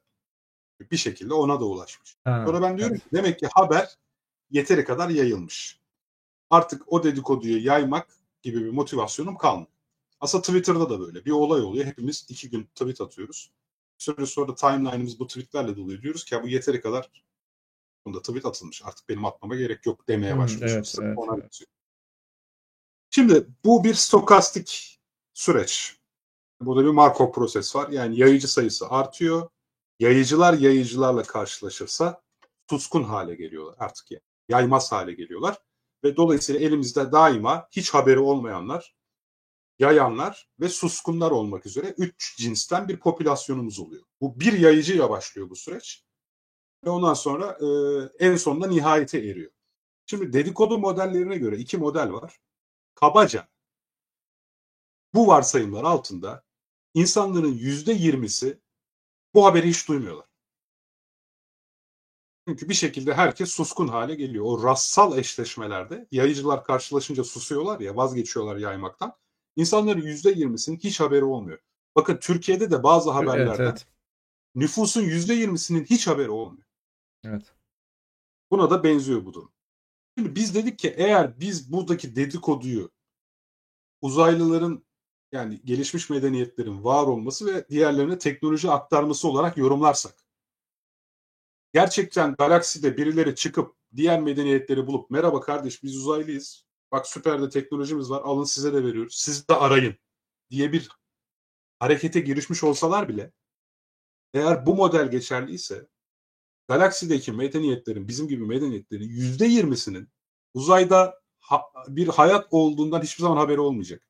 Bir şekilde ona da ulaşmış. Ha, Sonra ben diyorum evet. ki demek ki haber yeteri kadar yayılmış. Artık o dedikoduyu yaymak gibi bir motivasyonum kalmadı. Aslında Twitter'da da böyle. Bir olay oluyor. Hepimiz iki gün tweet atıyoruz. Bir süre sonra timeline'ımız bu tweetlerle doluyor. Diyoruz ki ya bu yeteri kadar bunda tweet atılmış. Artık benim atmama gerek yok demeye Hmm, başlıyoruz. evet, Sırf evet, ona evet. Şimdi bu bir stokastik süreç. Burada bir Markov proses var. Yani yayıcı sayısı artıyor. Yayıcılar yayıcılarla karşılaşırsa suskun hale geliyorlar artık yani. Yaymaz hale geliyorlar. Ve dolayısıyla elimizde daima hiç haberi olmayanlar, yayanlar ve suskunlar olmak üzere üç cinsten bir popülasyonumuz oluyor. Bu bir yayıcıyla başlıyor bu süreç. Ve ondan sonra e, en sonunda nihayete eriyor. Şimdi dedikodu modellerine göre iki model var. Kabaca bu varsayımlar altında insanların yüzde yirmisi bu haberi hiç duymuyorlar. Çünkü bir şekilde herkes suskun hale geliyor. O rastsal eşleşmelerde yayıcılar karşılaşınca susuyorlar ya vazgeçiyorlar yaymaktan. İnsanların yüzde yirmisinin hiç haberi olmuyor. Bakın Türkiye'de de bazı haberlerden Evet, evet. nüfusun yüzde yirmisinin hiç haberi olmuyor. Evet. Buna da benziyor bu durum. Şimdi biz dedik ki eğer biz buradaki dedikoduyu uzaylıların yani gelişmiş medeniyetlerin var olması ve diğerlerine teknoloji aktarması olarak yorumlarsak gerçekten galakside birileri çıkıp diğer medeniyetleri bulup merhaba kardeş biz uzaylıyız. Bak süper de teknolojimiz var. Alın size de veriyoruz. Siz de arayın diye bir harekete girişmiş olsalar bile eğer bu model geçerliyse galaksideki medeniyetlerin bizim gibi medeniyetlerin yüzde yirmisinin uzayda ha- bir hayat olduğundan hiçbir zaman haberi olmayacak.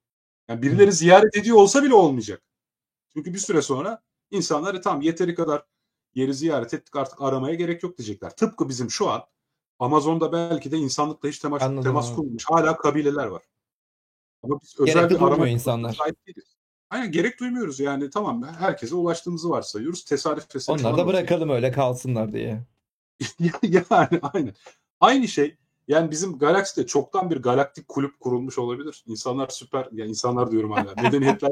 Yani birileri ziyaret ediyor olsa bile olmayacak. Çünkü bir süre sonra insanları tam yeteri kadar yeri ziyaret ettik artık aramaya gerek yok diyecekler. Tıpkı bizim şu an Amazon'da belki de insanlıkla hiç temas, Anladım, temas kurmamış hala kabileler var. Ama biz özel Gerek de bir arama insanlar. Aynen gerek duymuyoruz yani tamam herkese ulaştığımızı varsayıyoruz. Tesadüf eseri falan da bırakalım öyle kalsınlar diye. yani aynen. Aynı şey yani bizim galakside çoktan bir galaktik kulüp kurulmuş olabilir. İnsanlar süper, ya insanlar diyorum hala. Medeniyetler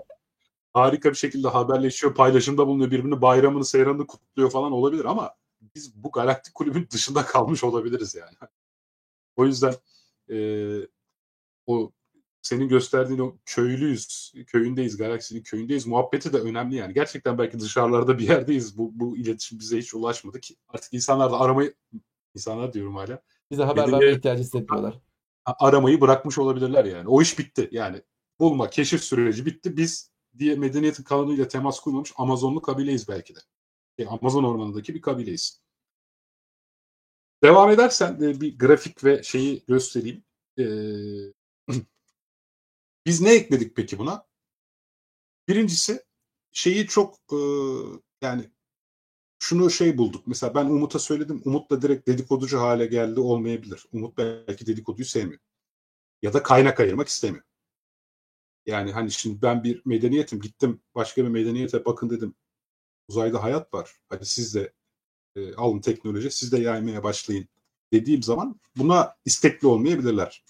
harika bir şekilde haberleşiyor, paylaşımda bulunuyor, birbirinin bayramını, seyranını kutluyor falan olabilir ama biz bu galaktik kulübün dışında kalmış olabiliriz yani. O yüzden e, o senin gösterdiğin o köylüyüz, köyündeyiz, galaksinin köyündeyiz muhabbeti de önemli yani. Gerçekten belki dışarılarda bir yerdeyiz. Bu, bu iletişim bize hiç ulaşmadı ki. Artık insanlar da aramayı, insanlar diyorum hala, Bize haber vermeye ihtiyacı hissetmiyorlar. aramayı bırakmış olabilirler yani. O iş bitti yani. Bulma, keşif süreci bitti. Biz diye medeniyetin kanunuyla temas kurmamış Amazonlu kabileyiz belki de. E, Amazon ormanındaki bir kabileyiz. Devam edersen de bir grafik ve şeyi göstereyim. Ee, biz ne ekledik peki buna? Birincisi şeyi çok e, yani şunu şey bulduk. Mesela ben Umut'a söyledim. Umut da direkt dedikoducu hale geldi olmayabilir. Umut belki dedikoduyu sevmiyor. Ya da kaynak ayırmak istemiyor. Yani hani şimdi ben bir medeniyetim. Gittim başka bir medeniyete bakın dedim. Uzayda hayat var. Hadi siz de e, alın teknoloji. Siz de yaymaya başlayın dediğim zaman buna istekli olmayabilirler.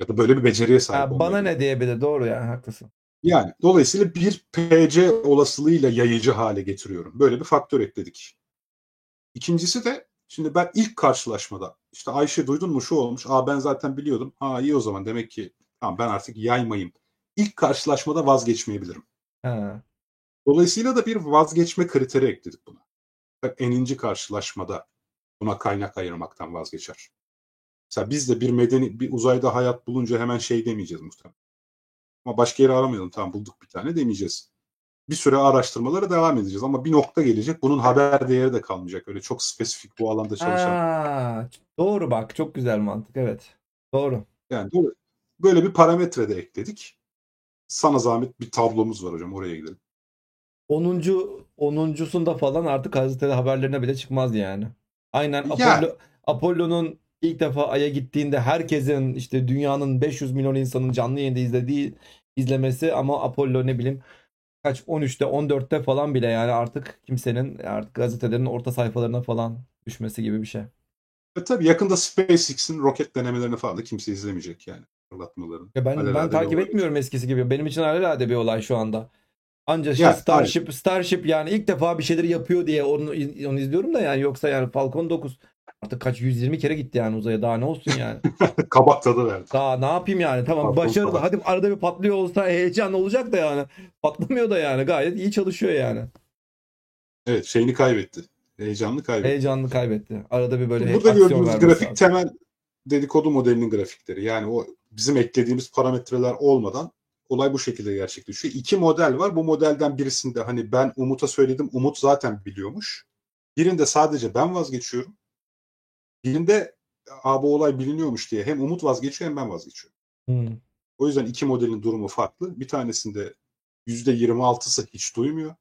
Ya da böyle bir beceriye sahip Ha, bana ne diyebilir doğru yani haklısın. Yani dolayısıyla bir PC olasılığıyla yayıcı hale getiriyorum. Böyle bir faktör ekledik. İkincisi de şimdi ben ilk karşılaşmada işte Ayşe duydun mu şu olmuş. Aa ben zaten biliyordum. Ha iyi o zaman demek ki tamam ben artık yaymayayım. İlk karşılaşmada vazgeçmeyebilirim. Ha. Dolayısıyla da bir vazgeçme kriteri ekledik buna. Eninci karşılaşmada buna kaynak ayırmaktan vazgeçer. Mesela biz de bir medeni bir uzayda hayat bulunca hemen şey demeyeceğiz muhtemelen. Ama başka yeri aramayalım tamam bulduk bir tane demeyeceğiz. Bir süre araştırmalara devam edeceğiz ama bir nokta gelecek bunun haber değeri de kalmayacak. Öyle çok spesifik bu alanda çalışan. Aa, doğru bak çok güzel mantık evet. Doğru. Yani böyle bir parametre de ekledik. Sana zahmet bir tablomuz var hocam oraya gidelim. 10. 10.sunda falan artık gazetede haberlerine bile çıkmaz yani. Aynen. Apollo Apollo'nun ilk defa Ay'a gittiğinde herkesin işte dünyanın 500 milyon insanın canlı yayında izlediği izlemesi ama Apollo ne bileyim kaç 13'te 14'te falan bile yani artık kimsenin artık gazetelerin orta sayfalarına falan düşmesi gibi bir şey. E tabii yakında SpaceX'in roket denemelerini falan da kimse izlemeyecek yani. Fırlatmalarını. Ya ben ben Alelade takip olay. etmiyorum eskisi gibi. Benim için alelade bir olay şu anda. Ancak işte Ya, Starship Starship yani ilk defa bir şeyleri yapıyor diye onu onu izliyorum da yani yoksa yani Falcon 9 artık kaç 120 kere gitti yani uzaya daha ne olsun yani. Kabak tadı verdi. Daha ne yapayım yani tamam Falcon başarılı falan. hadi arada bir patlıyor olsa heyecan olacak da yani patlamıyor da yani gayet iyi çalışıyor yani. Evet şeyini kaybetti. Heyecanını kaybetti. Heyecanını kaybetti. Arada bir böyle Burada vermesi grafik lazım. temel dedikodu modelinin grafikleri. Yani o bizim eklediğimiz parametreler olmadan olay bu şekilde gerçekleşiyor. İki model var. Bu modelden birisinde hani ben Umut'a söyledim. Umut zaten biliyormuş. Birinde sadece ben vazgeçiyorum. Birinde Aa, bu olay biliniyormuş diye hem Umut vazgeçiyor hem ben vazgeçiyorum. Hmm. O yüzden iki modelin durumu farklı. Bir tanesinde %26'sı hiç duymuyor.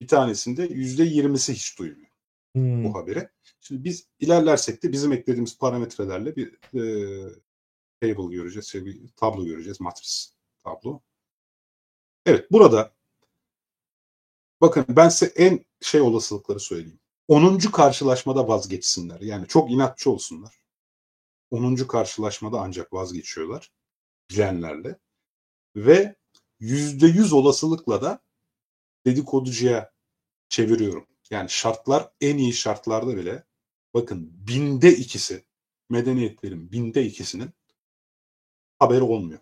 Bir tanesinde %20'si hiç duymuyor Hmm. bu habere. Şimdi biz ilerlersek de bizim eklediğimiz parametrelerle bir e, table göreceğiz, şey, bir tablo göreceğiz, matris tablo. Evet, burada bakın ben size en şey olasılıkları söyleyeyim. 10. karşılaşmada vazgeçsinler. Yani çok inatçı olsunlar. 10. karşılaşmada ancak vazgeçiyorlar bilenlerle. Ve %100 olasılıkla da dedikoducuya çeviriyorum. Yani şartlar en iyi şartlarda bile bakın binde ikisi medeniyetlerin binde ikisinin haberi olmuyor.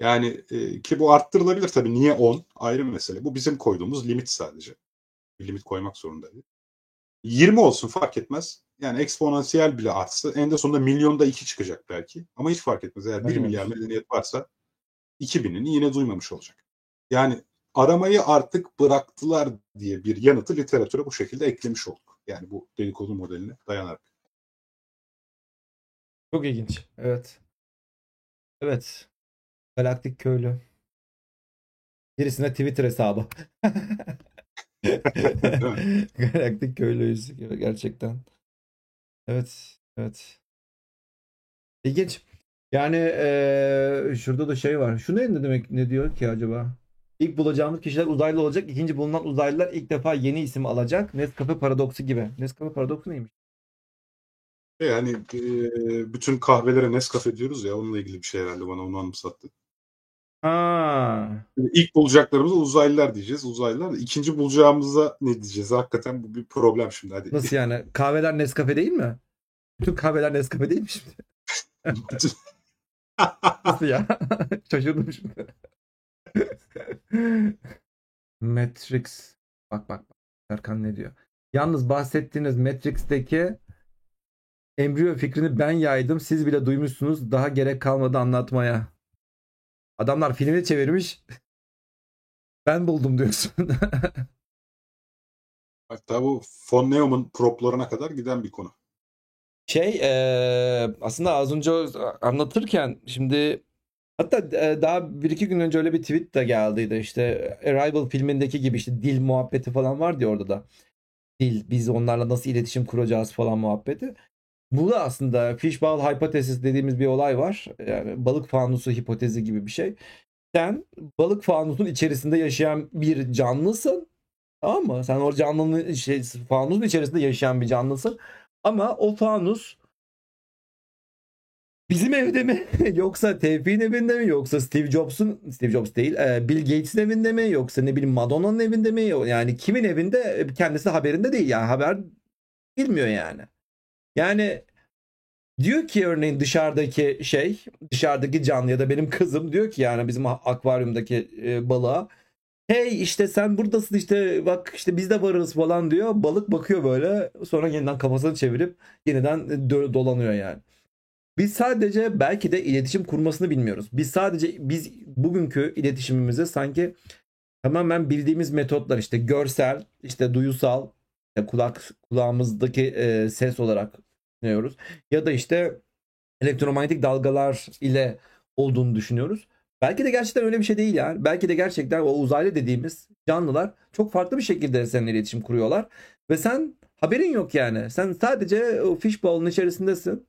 Yani e, ki bu arttırılabilir tabii. Niye 10? Ayrı bir mesele. Bu bizim koyduğumuz limit sadece. Bir limit koymak zorundayız. 20 olsun fark etmez. Yani eksponansiyel bile artsa en de sonunda milyonda 2 çıkacak belki. Ama hiç fark etmez. Eğer 1 Aynen. milyar medeniyet varsa 2000'ini yine duymamış olacak. Yani aramayı artık bıraktılar diye bir yanıtı literatüre bu şekilde eklemiş olduk. Yani bu dedikodu modeline dayanarak. Çok ilginç. Evet. Evet. Galaktik köylü. Birisine Twitter hesabı. Galaktik köylüyüz gerçekten. Evet. Evet. İlginç. Yani eee, şurada da şey var. Şu ne, ne demek ne diyor ki acaba? İlk bulacağımız kişiler uzaylı olacak. İkinci bulunan uzaylılar ilk defa yeni isim alacak. Nescafe paradoksu gibi. Nescafe paradoksu neymiş? Yani e, bütün kahvelere Nescafe diyoruz ya onunla ilgili bir şey herhalde bana onu anımsattı. Ha. İlk bulacaklarımıza uzaylılar diyeceğiz. Uzaylılar ikinci bulacağımıza ne diyeceğiz? Hakikaten bu bir problem şimdi. Hadi. Nasıl yani? Kahveler Nescafe değil mi? Bütün kahveler Nescafe değil mi şimdi? Nasıl ya? Şaşırdım şimdi. Matrix. Bak bak bak. Serkan ne diyor? Yalnız bahsettiğiniz Matrix'teki embriyo fikrini ben yaydım. Siz bile duymuşsunuz. Daha gerek kalmadı anlatmaya. Adamlar filmi çevirmiş. Ben buldum diyorsun. Hatta bu von Neum'un proplarına kadar giden bir konu. Şey eee, aslında az önce anlatırken şimdi hatta e, daha bir iki gün önce öyle bir tweet de geldiydi işte Arrival filmindeki gibi işte dil muhabbeti falan vardı ya orada da dil biz onlarla nasıl iletişim kuracağız falan muhabbeti. Bu da aslında fishbowl hypothesis dediğimiz bir olay var. Yani balık fanusu hipotezi gibi bir şey. Sen balık fanusun içerisinde yaşayan bir canlısın. Tamam mı? Sen o canlının şey, fanusun içerisinde yaşayan bir canlısın. Ama o fanus bizim evde mi yoksa Tevfik'in evinde mi yoksa Steve Jobs'un Steve Jobs değil e, Bill Gates'in evinde mi yoksa ne bileyim Madonna'nın evinde mi yani kimin evinde kendisi haberinde değil yani haber bilmiyor yani. Yani Diyor ki örneğin dışarıdaki şey, dışarıdaki canlı ya da benim kızım diyor ki yani bizim akvaryumdaki e, balığa hey işte sen buradasın işte bak işte biz de varız falan diyor. Balık bakıyor böyle sonra yeniden kafasını çevirip yeniden dö- dolanıyor yani. Biz sadece belki de iletişim kurmasını bilmiyoruz. Biz sadece biz bugünkü iletişimimizi sanki tamamen bildiğimiz metotlar işte görsel, işte duyusal, kulak kulağımızdaki e, ses olarak düşünüyoruz. Ya da işte elektromanyetik dalgalar ile olduğunu düşünüyoruz. Belki de gerçekten öyle bir şey değil yani. Belki de gerçekten o uzaylı dediğimiz canlılar çok farklı bir şekilde seninle iletişim kuruyorlar. Ve sen haberin yok yani. Sen sadece o fishbowl'un içerisindesin.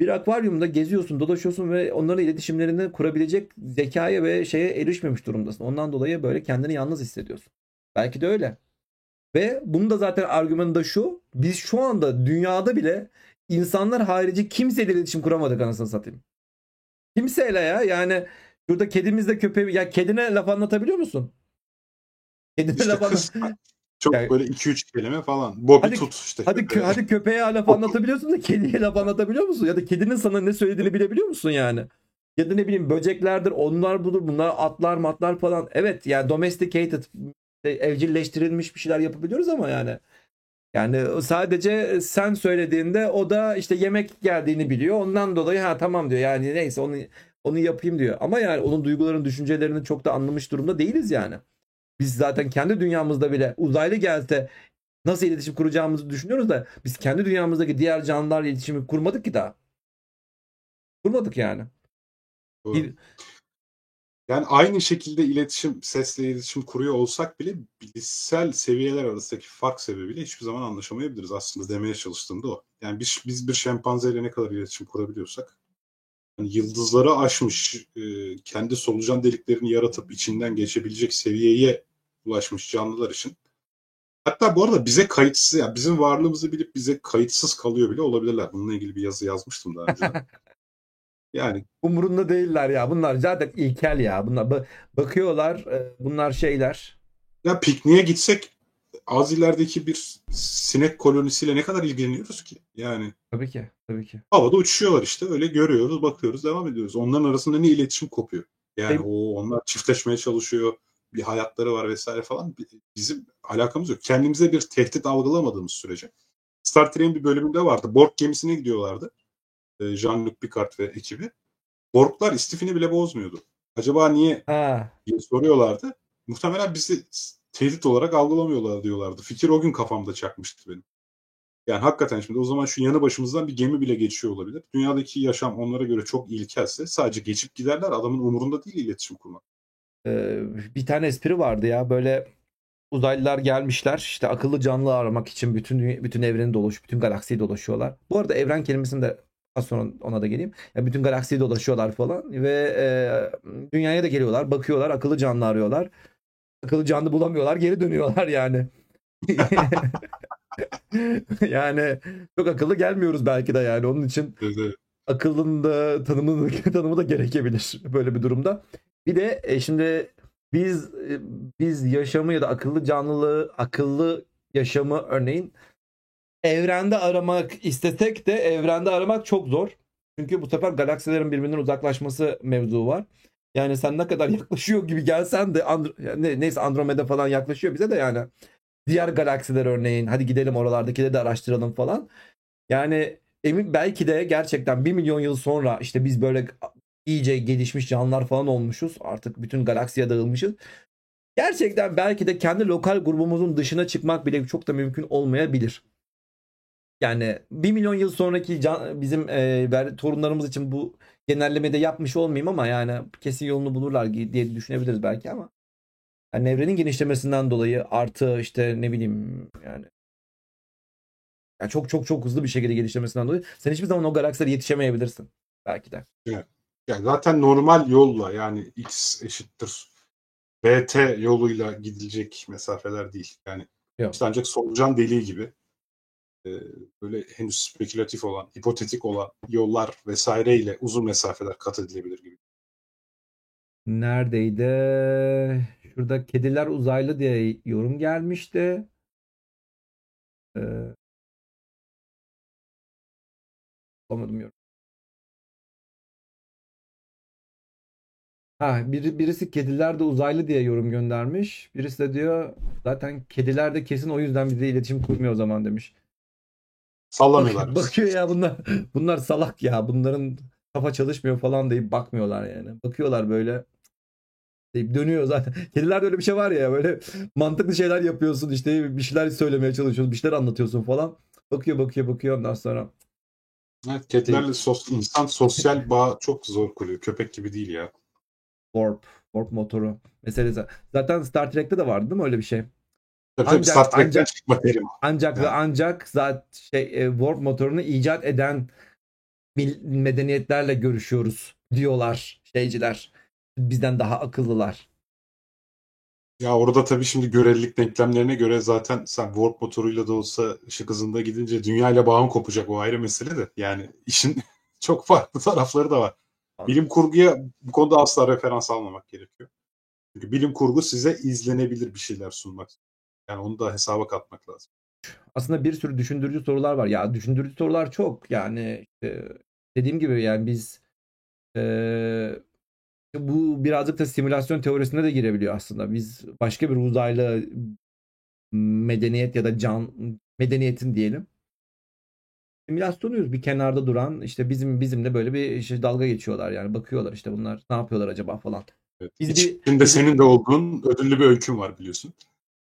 Bir akvaryumda geziyorsun, dolaşıyorsun ve onların iletişimlerini kurabilecek zekaya ve şeye erişmemiş durumdasın. Ondan dolayı böyle kendini yalnız hissediyorsun. Belki de öyle. Ve bunun da zaten argümanı da şu. Biz şu anda dünyada bile insanlar harici kimseyle iletişim kuramadık anasını satayım. Kimseyle ya yani şurada kedimizle köpeği ya kedine laf anlatabiliyor musun? Kedine İşte laf anlat. Çok Yani- böyle 2-3 kelime falan. Bobby Hadi- tut işte. Hadi kö- hadi köpeğe laf anlatabiliyorsun da kediye laf anlatabiliyor musun? Ya da kedinin sana ne söylediğini bilebiliyor musun yani? Ya da ne bileyim böceklerdir, onlar budur, bunlar atlar matlar falan. Evet yani domesticated, evcilleştirilmiş bir şeyler yapabiliyoruz ama yani. Yani sadece sen söylediğinde o da işte yemek geldiğini biliyor. Ondan dolayı ha tamam diyor. Yani neyse onu onu yapayım diyor. Ama yani onun duygularını, düşüncelerini çok da anlamış durumda değiliz yani. Biz zaten kendi dünyamızda bile uzaylı gelse nasıl iletişim kuracağımızı düşünüyoruz da biz kendi dünyamızdaki diğer canlılarla iletişimi kurmadık ki daha. Kurmadık yani. Doğru. Bir- Yani aynı şekilde iletişim, sesle iletişim kuruyor olsak bile bilişsel seviyeler arasındaki fark sebebiyle hiçbir zaman anlaşamayabiliriz. Aslında demeye çalıştığım da o. Yani biz, biz bir şempanzeyle ne kadar iletişim kurabiliyorsak yani yıldızları aşmış, e, kendi solucan deliklerini yaratıp içinden geçebilecek seviyeye ulaşmış canlılar için Hatta bu arada bize kayıtsız, yani bizim varlığımızı bilip bize kayıtsız kalıyor bile olabilirler. Bununla ilgili bir yazı yazmıştım daha önce. yani Umurunda değiller ya. Bunlar zaten ilkel ya. Bunlar ba- bakıyorlar. e, Bunlar şeyler. ya pikniğe gitsek az ilerideki bir sinek kolonisiyle ne kadar ilgileniyoruz ki? Yani Tabii ki. Tabii ki. havada uçuşuyorlar işte öyle görüyoruz, bakıyoruz, devam ediyoruz. Onların arasında ne iletişim kopuyor? Yani o onlar çiftleşmeye çalışıyor, bir hayatları var vesaire falan. Bizim alakamız yok. Kendimize bir tehdit algılamadığımız sürece. Star Trek'in bir bölümünde vardı. Borg gemisine gidiyorlardı. Ee, Jean-Luc Picard ve ekibi. Borglar istifini bile bozmuyordu. Acaba niye Ha. diye soruyorlardı. Muhtemelen bizi tehdit olarak algılamıyorlar diyorlardı. Fikir o gün kafamda çakmıştı benim. Yani hakikaten şimdi o zaman şu yanı başımızdan bir gemi bile geçiyor olabilir. Dünyadaki yaşam onlara göre çok ilkelse sadece geçip giderler. Adamın umurunda değil iletişim kurmak. Ee, bir tane espri vardı ya böyle uzaylılar gelmişler işte akıllı canlı aramak için bütün bütün evreni dolaş bütün galaksiyi dolaşıyorlar. Bu arada evren kelimesini de az sonra ona da geleyim. Ya bütün galaksiyi dolaşıyorlar falan ve e, dünyaya da geliyorlar, bakıyorlar, akıllı canlı arıyorlar. Akıllı canlı bulamıyorlar, geri dönüyorlar yani. yani çok akıllı gelmiyoruz belki de yani onun için Dedi. akıllının da tanımı, tanımı da gerekebilir böyle bir durumda. Bir de e, şimdi biz e, biz yaşamı ya da akıllı canlılığı, akıllı yaşamı örneğin evrende aramak istesek de evrende aramak çok zor. Çünkü bu sefer galaksilerin birbirinden uzaklaşması mevzu var. Yani sen ne kadar yaklaşıyor gibi gelsen de Andro- ne, neyse Andromeda falan yaklaşıyor bize de yani. Diğer galaksiler örneğin hadi gidelim oralardakileri de araştıralım falan. Yani emin belki de gerçekten 1 milyon yıl sonra işte biz böyle iyice gelişmiş canlılar falan olmuşuz. Artık bütün galaksiye dağılmışız. Gerçekten belki de kendi lokal grubumuzun dışına çıkmak bile çok da mümkün olmayabilir. Yani 1 milyon yıl sonraki can, bizim e, torunlarımız için bu genellemede yapmış olmayayım ama yani kesin yolunu bulurlar diye düşünebiliriz belki ama. Yani evrenin genişlemesinden dolayı artı işte ne bileyim yani yani çok çok çok hızlı bir şekilde gelişmesinden dolayı sen hiçbir zaman o galaksilere yetişemeyebilirsin belki de. Yani zaten normal yolla yani x eşittir BT yoluyla gidilecek mesafeler değil. Yani Yok. işte ancak solucan deliği gibi böyle henüz spekülatif olan, hipotetik olan yollar vesaireyle uzun mesafeler kat edilebilir gibi. Neredeydi? Şurada kediler uzaylı diye yorum gelmişti. Ee, Bulamadım yorum. Ha, biri, birisi kediler de uzaylı diye yorum göndermiş. Birisi de diyor zaten kediler de kesin o yüzden bize iletişim kurmuyor o zaman demiş. Sallamıyorlar. Bakıyor ya bunlar bunlar salak ya. Bunların kafa çalışmıyor falan deyip bakmıyorlar yani. Bakıyorlar böyle deyip dönüyor zaten. Kedilerde öyle bir şey var ya böyle mantıklı şeyler yapıyorsun işte bir şeyler söylemeye çalışıyorsun, bir şeyler anlatıyorsun falan. Bakıyor bakıyor bakıyor ondan sonra Evet, kedilerle sos, insan sosyal bağ çok zor kuruyor. Köpek gibi değil ya. warp, warp motoru meselesi. Zaten Star Trek'te de vardı değil mi öyle bir şey? Tabii Ancak- Star Trek'ten ancak- çıkma terim. Ancak ve Yani. ancak zaten şey e, warp motorunu icat eden medeniyetlerle görüşüyoruz diyorlar şeyciler. Bizden daha akıllılar. Ya orada tabii şimdi görelilik denklemlerine göre zaten sen warp motoruyla da olsa ışık hızında gidince dünyayla bağın kopacak o ayrı mesele de. Yani işin çok farklı tarafları da var. Bilim kurguya bu konuda asla referans almamak gerekiyor. Çünkü bilim kurgu size izlenebilir bir şeyler sunmak. Yani onu da hesaba katmak lazım. aslında bir sürü düşündürücü sorular var. Ya düşündürücü sorular çok. Yani işte dediğim gibi yani biz eee, bu birazcık da simülasyon teorisine de girebiliyor aslında. Biz başka bir uzaylı medeniyet ya da can medeniyetin diyelim. Simülasyonuyuz. Bir kenarda duran işte bizim bizimle böyle bir işte dalga geçiyorlar yani bakıyorlar işte bunlar ne yapıyorlar acaba falan. Evet. Biz bir- biz- senin de olduğun ödüllü bir öykün var biliyorsun.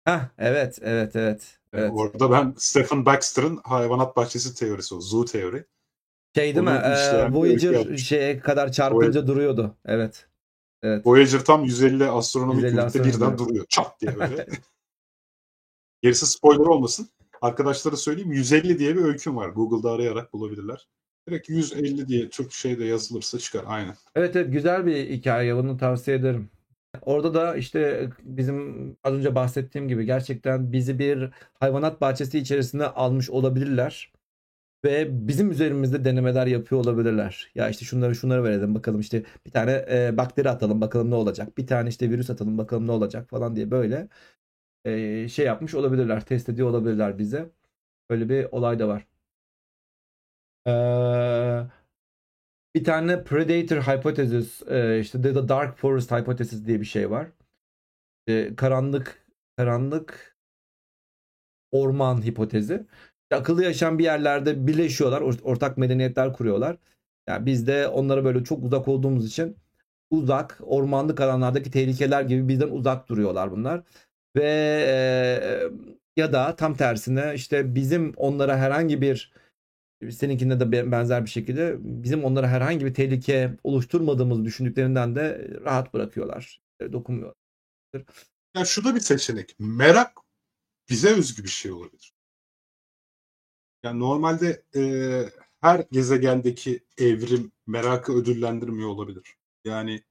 Heh, evet evet evet. Yani evet. Orada ben Stephen Baxter'ın hayvanat bahçesi teorisi o. Zoo teori. Şey değil mi? Onu Ee, bir öykü Voyager şeye kadar çarpınca duruyordu. Evet. Evet. Voyager tam 150 astronomik 150 ünite birden duruyor. Çat diye böyle. Gerisi spoiler olmasın. Arkadaşlara söyleyeyim 150 diye bir öyküm var. Google'da arayarak bulabilirler. Direkt 150 diye Türk şeyde yazılırsa çıkar. Aynen. Evet evet güzel bir hikaye bunu tavsiye ederim. Orada da işte bizim az önce bahsettiğim gibi gerçekten bizi bir hayvanat bahçesi içerisine almış olabilirler. Ve bizim üzerimizde denemeler yapıyor olabilirler. Ya işte şunları şunları verelim bakalım işte bir tane e, bakteri atalım bakalım ne olacak. Bir tane işte virüs atalım bakalım ne olacak falan diye böyle e, şey yapmış olabilirler. Test ediyor olabilirler bize. Böyle bir olay da var. Ee, bir tane Predator Hypothesis, e, işte The, Dark Forest Hypothesis diye bir şey var. E, karanlık, karanlık orman hipotezi. İşte akıllı yaşam bir yerlerde birleşiyorlar, or- ortak medeniyetler kuruyorlar. Yani biz de onlara böyle çok uzak olduğumuz için uzak, ormanlık alanlardaki tehlikeler gibi bizden uzak duruyorlar bunlar. Ve e, ya da tam tersine işte bizim onlara herhangi bir seninkinde de be- benzer bir şekilde bizim onlara herhangi bir tehlike oluşturmadığımızı düşündüklerinden de rahat bırakıyorlar. E, Dokunmuyorlar. Ya şu da bir seçenek. Merak bize özgü bir şey olabilir. Yani normalde e, her gezegendeki evrim merakı ödüllendirmiyor olabilir. Yani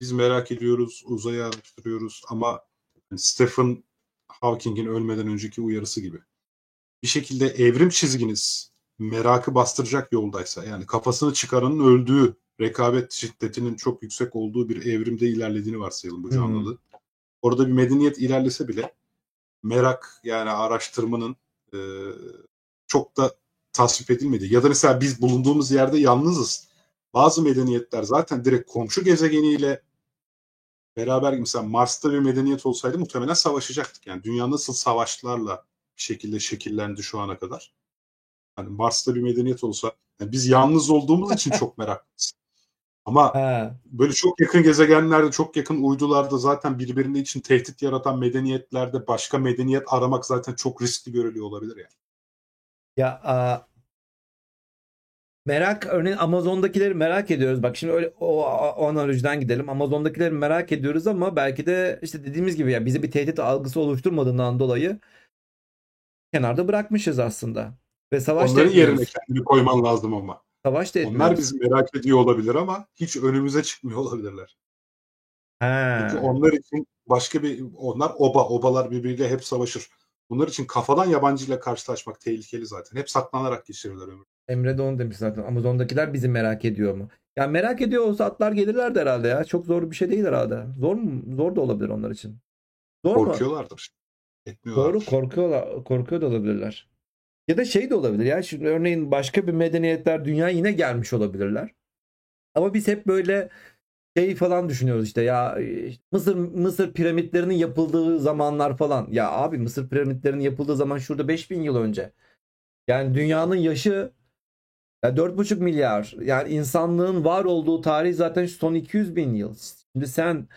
biz merak ediyoruz, uzayı araştırıyoruz ama hani Stephen Hawking'in ölmeden önceki uyarısı gibi. Bir şekilde evrim çizginiz merakı bastıracak yoldaysa yani kafasını çıkaranın öldüğü rekabet şiddetinin çok yüksek olduğu bir evrimde ilerlediğini varsayalım bu canlılığı. Orada bir medeniyet ilerlese bile merak yani araştırmanın e, çok da tasvip edilmedi. Ya da mesela biz bulunduğumuz yerde yalnızız. Bazı medeniyetler zaten direkt komşu gezegeniyle beraber mesela Mars'ta bir medeniyet olsaydı muhtemelen savaşacaktık. Yani dünya nasıl savaşlarla bir şekilde şekillendi şu ana kadar. Hani Mars'ta bir medeniyet olsa yani biz yalnız olduğumuz için çok meraklıyız. Ama Ha, böyle çok yakın gezegenlerde, çok yakın uydularda zaten birbirine için tehdit yaratan medeniyetlerde başka medeniyet aramak zaten çok riskli görülüyor olabilir yani. ya a, merak örneğin Amazon'dakileri merak ediyoruz. Bak şimdi öyle o, o analojiden gidelim. Amazon'dakileri merak ediyoruz ama belki de işte dediğimiz gibi ya bize bir tehdit algısı oluşturmadığından dolayı kenarda bırakmışız aslında. Ve savaş Onların yerine kendini koyman lazım ama. Savaş da Onlar etmiyoruz. bizi merak ediyor olabilir ama hiç önümüze çıkmıyor olabilirler. Ha. Çünkü onlar için başka bir onlar oba obalar birbiriyle hep savaşır. Bunlar için kafadan yabancıyla karşılaşmak tehlikeli zaten. Hep saklanarak geçirirler ömür. Emre de onu demiş zaten. Amazon'dakiler bizi merak ediyor mu? Ya merak ediyor olsa atlar gelirlerdi herhalde ya. Çok zor bir şey değil herhalde. Zor mu? Zor da olabilir onlar için. Zor mu? Korkuyorlardır. Etmiyorlardır. Doğru korkuyorlar. Korkuyor da olabilirler. Ya da şey de olabilir ya. Şimdi örneğin başka bir medeniyetler dünyaya yine gelmiş olabilirler. Ama biz hep böyle şey falan düşünüyoruz işte ya işte Mısır Mısır piramitlerinin yapıldığı zamanlar falan. Ya abi Mısır piramitlerinin yapıldığı zaman şurada 5000 yıl önce. Yani dünyanın yaşı ya 4,5 milyar. Yani insanlığın var olduğu tarih zaten son 200 bin yıl. Şimdi sen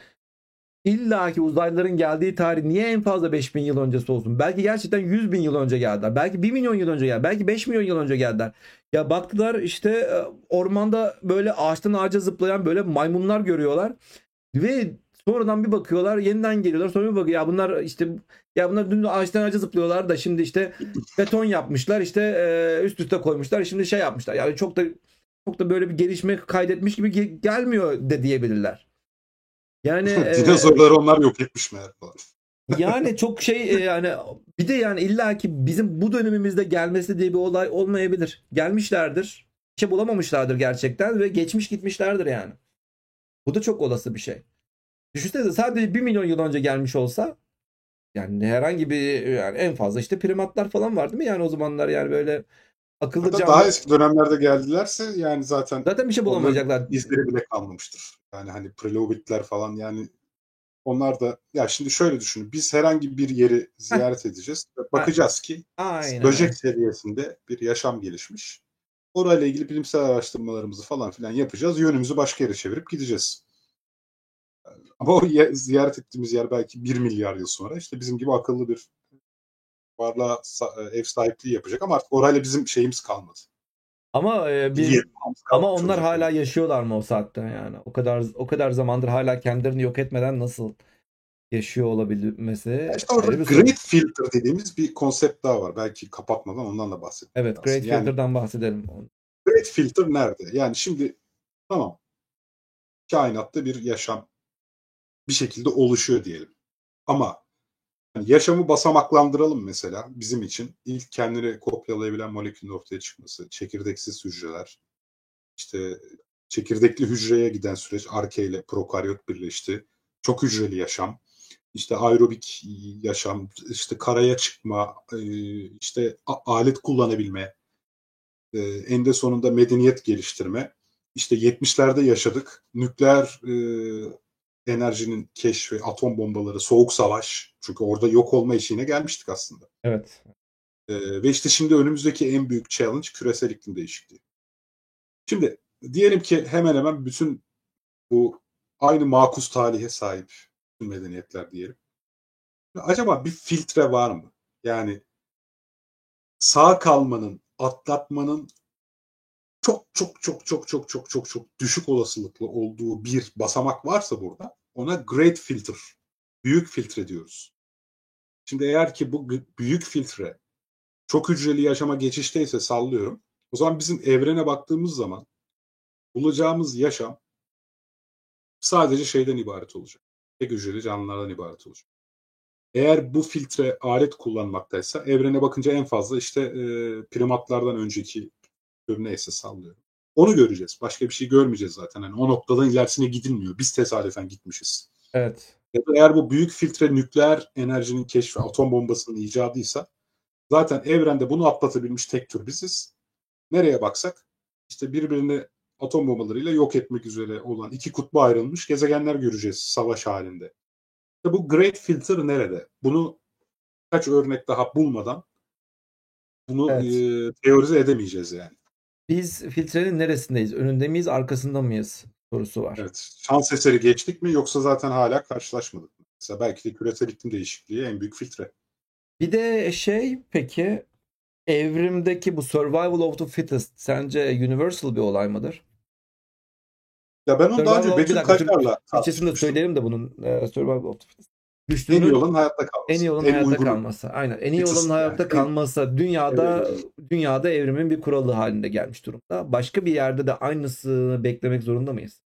İlla ki uzaylıların geldiği tarih niye en fazla 5000 yıl öncesi olsun? Belki gerçekten 100 bin yıl önce geldiler. Belki 1 milyon yıl önce geldiler. Belki 5 milyon yıl önce geldiler. Ya baktılar işte e, ormanda böyle ağaçtan ağaca zıplayan böyle maymunlar görüyorlar. Ve sonradan bir bakıyorlar yeniden geliyorlar. Sonra bir bakıyor ya bunlar işte ya bunlar dün ağaçtan ağaca zıplıyorlar da şimdi işte beton yapmışlar işte e, üst üste koymuşlar. Şimdi şey yapmışlar. Yani çok da çok da böyle bir gelişme kaydetmiş gibi ge- gelmiyor de diyebilirler. Yani e, Dinozorları onlar yok etmiş meğer falan. yani çok şey e, yani bir de yani illa ki bizim bu dönemimizde gelmesi diye bir olay olmayabilir. Gelmişlerdir. Bir şey bulamamışlardır gerçekten ve geçmiş gitmişlerdir yani. Bu da çok olası bir şey. Düşünsenize sadece 1 milyon yıl önce gelmiş olsa yani herhangi bir yani en fazla işte primatlar falan var değil mi? Yani o zamanlar yani böyle akıllı Hatta canlı. daha eski dönemlerde geldilerse yani zaten Zaten bir şey bulamayacaklar. izleri bile kalmamıştır. Yani hani prilobitler falan yani onlar da ya şimdi şöyle düşünün. Biz herhangi bir yeri ziyaret edeceğiz. Bakacağız ki Aynen. böcek seviyesinde bir yaşam gelişmiş. Orayla ilgili bilimsel araştırmalarımızı falan filan yapacağız. Yönümüzü başka yere çevirip gideceğiz. Ama o ye- ziyaret ettiğimiz yer belki 1 milyar yıl sonra işte bizim gibi akıllı bir varlığa ev sahipliği yapacak ama artık orayla bizim şeyimiz kalmadı. Ama e, Bir Ama onlar çocuk. hala yaşıyorlar mı o saatte yani? O kadar o kadar zamandır hala kendilerini yok etmeden nasıl yaşıyor olabilmesi İşte orada ayrı bir sorun. Great Filter dediğimiz bir konsept daha var. Belki kapatmadan ondan da bahsedeyim. Evet, aslında. Great Yani- Filter'dan bahsedelim. Great Filter nerede? Yani şimdi tamam kainatta bir yaşam bir şekilde oluşuyor diyelim. Ama yani yaşamı basamaklandıralım mesela bizim için. ilk kendini kopyalayabilen molekülün ortaya çıkması, çekirdeksiz hücreler, işte çekirdekli hücreye giden süreç arke ile prokaryot birleşti. Çok hücreli yaşam, işte aerobik yaşam, işte karaya çıkma, e, işte alet kullanabilme, e, eninde sonunda medeniyet geliştirme. İşte 70'lerde yaşadık. Nükleer e, enerjinin keşfi, atom bombaları, soğuk savaş. Çünkü orada yok olma eşiğine gelmiştik aslında. Evet. E, ve işte şimdi önümüzdeki en büyük challenge küresel iklim değişikliği. Şimdi diyelim ki hemen hemen bütün bu aynı makus tarihe sahip bütün medeniyetler diyelim. Acaba bir filtre var mı? Yani sağ kalmanın, atlatmanın çok çok çok çok çok çok çok çok düşük olasılıklı olduğu bir basamak varsa burada ona great filter, büyük filtre diyoruz. Şimdi eğer ki bu büyük filtre çok hücreli yaşama geçişteyse sallıyorum. O zaman bizim evrene baktığımız zaman bulacağımız yaşam sadece şeyden ibaret olacak. Tek hücreli canlılardan ibaret olacak. Eğer bu filtre alet kullanmaktaysa evrene bakınca en fazla işte e, primatlardan önceki tür neyse sallıyorum. Onu göreceğiz. Başka bir şey görmeyeceğiz zaten. Yani o noktadan ilerisine gidilmiyor. Biz tesadüfen gitmişiz. Evet. Ya da eğer bu büyük filtre nükleer enerjinin keşfi, atom bombasının icadıysa zaten evrende bunu atlatabilmiş tek tür biziz. Nereye baksak işte birbirini atom bombalarıyla yok etmek üzere olan iki kutba ayrılmış gezegenler göreceğiz savaş halinde. İşte bu Great Filter nerede? Bunu kaç örnek daha bulmadan bunu Evet. e, teorize edemeyeceğiz yani. Biz filtrenin neresindeyiz? Önünde miyiz, arkasında mıyız? sorusu var. Evet. Şans eseri geçtik mi yoksa zaten hala karşılaşmadık mı? Mesela belki de küresel iklim değişikliği en büyük filtre. Bir de şey peki evrimdeki bu survival of the fittest sence universal bir olay mıdır? Ya ben onu daha önce Betül Kacar'la Türkçesini de tartışmıştım. söyleyelim de bunun e, survival of the fittest. En Güçlünün iyi olan hayatta kalması. en iyi olan hayatta uygun- kalması. Aynen. En iyi olanın hayatta yani. kalması dünyada Evet. dünyada evrimin bir kuralı haline gelmiş durumda. Başka bir yerde de aynısını beklemek zorunda mıyız?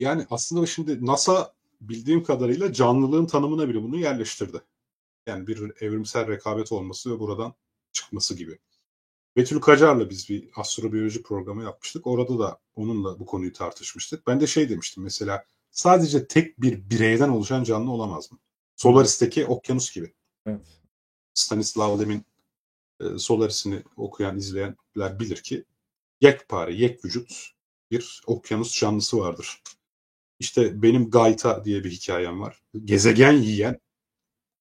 Yani aslında şimdi NASA bildiğim kadarıyla canlılığın tanımına bile bunu yerleştirdi. Yani bir evrimsel rekabet olması ve buradan çıkması gibi. Betül Kacar'la biz bir astrobiyoloji programı yapmıştık. Orada da onunla bu konuyu tartışmıştık. Ben de şey demiştim mesela sadece tek bir bireyden oluşan canlı olamaz mı? Solaris'teki okyanus gibi. Evet. Stanislav Lem'in e, Solaris'ini okuyan, izleyenler bilir ki yekpare, yek vücut bir okyanus canlısı vardır. İşte benim Gaita diye bir hikayem var. Gezegen yiyen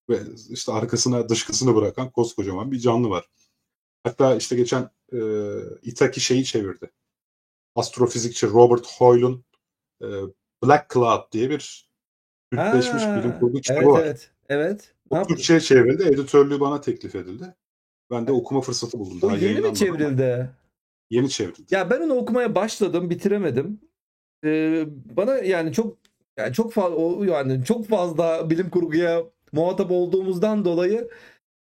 ve işte arkasına dışkısını bırakan koskocaman bir canlı var. Hatta işte geçen e, Itaki şeyi çevirdi. Astrofizikçi Robert Hoyle'un e, Black Cloud diye bir Türkleşmiş Ha, bilim kurgu kitabı evet, var. Evet. Evet. O Ne Türkçe'ye çevrildi. Editörlüğü bana teklif edildi. Ben de okuma fırsatı buldum. Bu Daha yeni mi yayınlanmadı ama çevrildi? Yeni çevrildi. Ya ben onu okumaya başladım, bitiremedim. Ee, bana yani çok yani çok fazla yani çok fazla bilim kurguya muhatap olduğumuzdan dolayı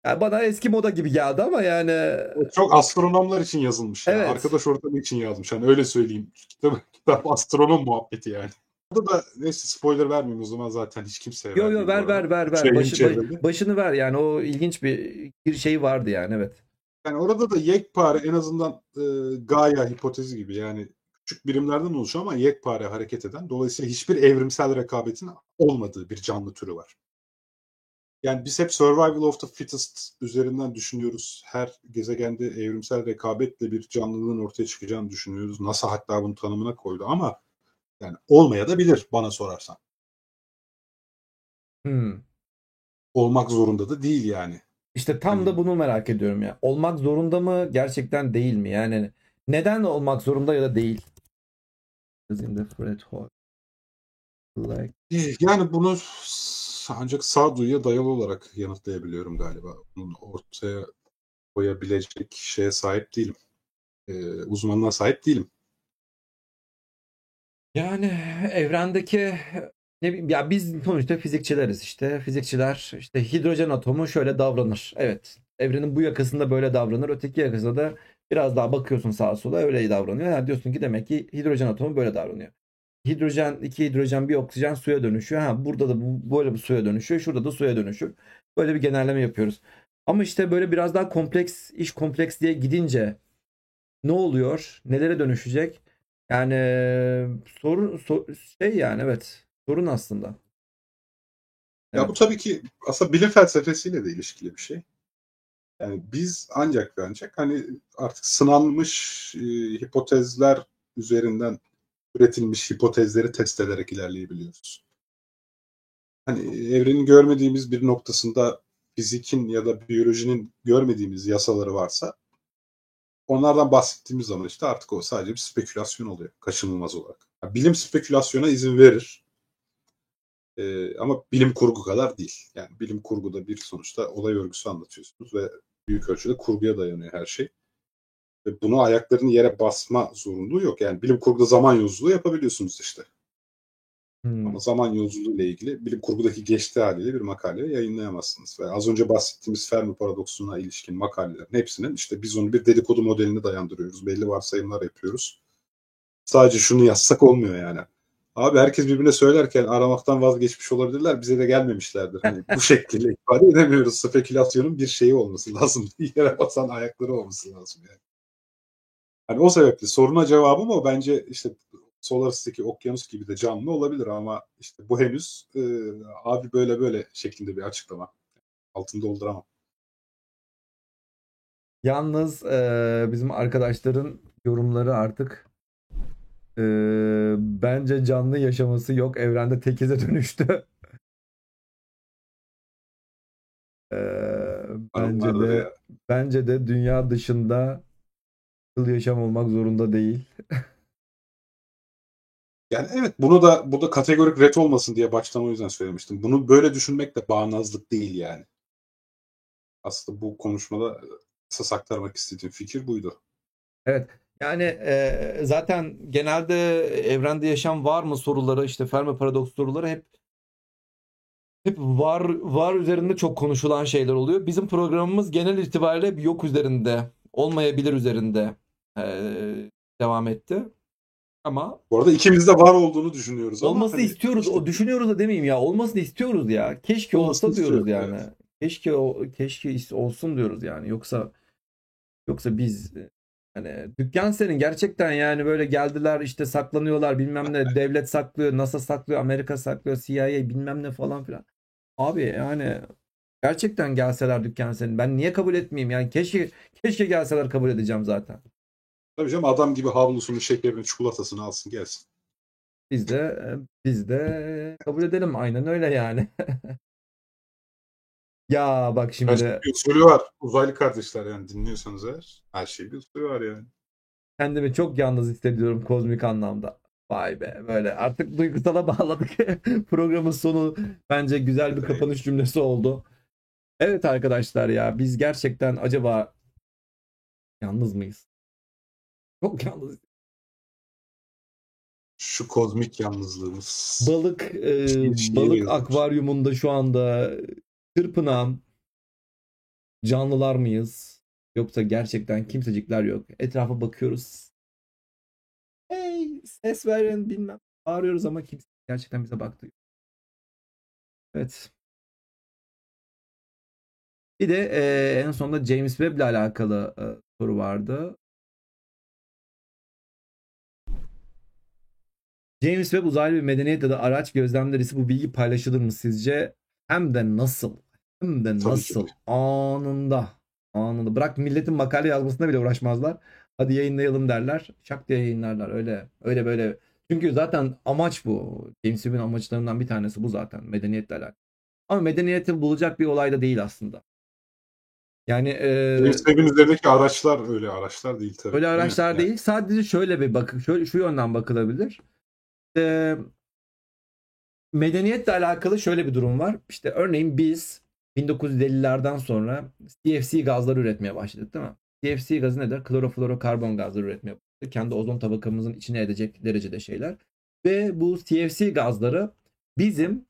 yani bana eski moda gibi geldi ama yani Çok astronomlar için yazılmış. Yani. Evet. Arkadaş ortamı için yazmış. Hani öyle söyleyeyim. Kitap, kitap astronom muhabbeti yani. Burada da neyse spoiler vermeyeyim o zaman zaten hiç kimseye yo yo vermeyeyim ver ver ver ver Şey, Başı- başını ver yani o ilginç bir bir şey vardı yani evet. Yani orada da yekpare en azından e, Gaia hipotezi gibi yani küçük birimlerden oluşuyor ama yekpare hareket eden dolayısıyla hiçbir evrimsel rekabetin olmadığı bir canlı türü var. Yani biz hep survival of the fittest üzerinden düşünüyoruz. Her gezegende evrimsel rekabetle bir canlılığın ortaya çıkacağını düşünüyoruz. NASA hatta bunun tanımına koydu ama yani olmaya da bilir bana sorarsan. Hmm. Olmak zorunda da değil yani. İşte tam da Hani- bunu merak ediyorum ya. Olmak zorunda mı gerçekten değil mi? Yani neden olmak zorunda ya da değil? Like Yani bunu ancak sağduyuya dayalı olarak yanıtlayabiliyorum galiba. Bunu ortaya koyabilecek şeye sahip değilim. Ee, uzmanlığa sahip değilim. Yani evrendeki ne bileyim ya biz sonuçta fizikçileriz işte. Fizikçiler işte hidrojen atomu şöyle davranır. Evet. Evrenin bu yakasında böyle davranır. Öteki yakasında da biraz daha bakıyorsun sağa sola öyle davranıyor. Yani diyorsun ki demek ki hidrojen atomu böyle davranıyor. Hidrojen, iki hidrojen, bir oksijen suya dönüşüyor. Ha burada da bu böyle bir suya dönüşüyor. Şurada da suya dönüşür. Böyle bir genelleme yapıyoruz. Ama işte böyle biraz daha kompleks, iş kompleks diye gidince ne oluyor? Nelere dönüşecek? Yani sorun sor- şey yani evet sorun aslında. Ya Evet. bu tabii ki aslında bilim felsefesiyle de ilişkili bir şey. Yani biz ancak ve ancak hani artık sınanmış e, hipotezler üzerinden üretilmiş hipotezleri test ederek ilerleyebiliyoruz. Hani evrenin görmediğimiz bir noktasında fizikin ya da biyolojinin görmediğimiz yasaları varsa onlardan bahsettiğimiz zaman işte artık o sadece bir spekülasyon oluyor kaçınılmaz olarak. Yani bilim spekülasyona izin verir. Ee, ama bilim kurgu kadar değil. Yani bilim kurguda bir sonuçta olay örgüsü anlatıyorsunuz ve büyük ölçüde kurguya dayanıyor her şey. Ve bunu ayaklarını yere basma zorunluluğu yok. Yani bilim kurguda zaman yolculuğu yapabiliyorsunuz işte. Hmm. Ama zaman yolculuğu ile ilgili bilim kurgudaki geçtiği haliyle bir makale yayınlayamazsınız. Ve az önce bahsettiğimiz Fermi paradoksuna ilişkin makalelerin hepsinin işte biz onu bir dedikodu modeline dayandırıyoruz. Belli varsayımlar yapıyoruz. Sadece şunu yazsak olmuyor yani. Abi herkes birbirine söylerken aramaktan vazgeçmiş olabilirler. Bize de gelmemişlerdir. Hani bu şekilde ifade edemiyoruz. Spekülasyonun bir şeyi olması lazım. Yere basan ayakları olması lazım yani. Hani o sebeple soruna cevabım o. Bence işte Solaris'teki okyanus gibi de canlı olabilir ama işte bu henüz e, abi böyle böyle şeklinde bir açıklama. Altını dolduramam. Yalnız e, bizim arkadaşların yorumları artık e, bence canlı yaşaması yok. Evrende tekize dönüştü. E, bence de bence de dünya dışında kıl yaşam olmak zorunda değil. Yani evet bunu da burada kategorik ret olmasın diye baştan o yüzden söylemiştim. Bunu böyle düşünmek de bağnazlık değil yani. Aslında bu konuşmada esas istediğim fikir buydu. Evet. Yani e, zaten genelde evrende yaşam var mı soruları işte Fermi paradoks soruları hep hep var var üzerinde çok konuşulan şeyler oluyor. Bizim programımız genel itibariyle yok üzerinde, olmayabilir üzerinde e, devam etti. Ama Bu arada ikimiz de var olduğunu düşünüyoruz ama olmasını hani istiyoruz. işte O düşünüyoruz da demeyeyim ya. Olmasını istiyoruz ya. Keşke Olmasını olsa diyoruz yani. evet. Keşke o keşke is- olsun diyoruz yani. Yoksa yoksa biz hani dükkan senin gerçekten yani böyle geldiler işte saklanıyorlar bilmem ne devlet saklıyor, NASA saklıyor, Amerika saklıyor, CIA bilmem ne falan filan. Abi yani Gerçekten gelseler dükkan senin. Ben niye kabul etmeyeyim? Yani keşke keşke gelseler kabul edeceğim zaten. Tabii canım adam gibi havlusunu, şekerini, çikolatasını alsın gelsin. Biz de biz de kabul edelim. Aynen öyle yani. Ya bak Her şimdi şeyin bir usulü var. Uzaylı kardeşler yani dinliyorsanız eğer. Her şeyin bir usulü var yani. kendimi çok yalnız hissediyorum kozmik anlamda. Vay be böyle artık duygusala bağladık. Programın sonu bence güzel bir kapanış cümlesi oldu. Evet arkadaşlar ya biz gerçekten acaba yalnız mıyız? Çok yalnız. Şu kozmik yalnızlığımız. Balık e, balık akvaryumunda şu anda çırpınan canlılar mıyız? Yoksa gerçekten kimsecikler yok. Etrafa bakıyoruz. Hey ses verin bilmem. Bağırıyoruz ama kimse gerçekten bize baktı. Evet. Bir de e, en sonunda James Webb ile alakalı e, soru vardı. James Webb uzaylı bir medeniyet ya da araç gözlemlerisi bu bilgi paylaşılır mı sizce? Hem de nasıl? Hem de nasıl? Anında. Anında. Bırak milletin makale yazmasına bile uğraşmazlar. Hadi yayınlayalım derler. Şak diye yayınlarlar. Öyle öyle böyle. Çünkü zaten amaç bu. James Webb'in amaçlarından bir tanesi bu zaten. Medeniyetle alakalı. Ama medeniyeti bulacak bir olay da değil aslında. Yani e, James Webb'in üzerindeki araçlar öyle araçlar değil tabii. Öyle Değil araçlar Yani değil. Sadece şöyle bir bakın, şöyle şu yönden bakılabilir. İşte, medeniyetle alakalı şöyle bir durum var. İşte örneğin biz 1950'lerden sonra CFC gazları üretmeye başladık değil mi? CFC gazı nedir? Kloroflorokarbon gazları üretmeye başladık. Kendi ozon tabakamızın içine edecek derecede şeyler. Ve bu CFC gazları bizim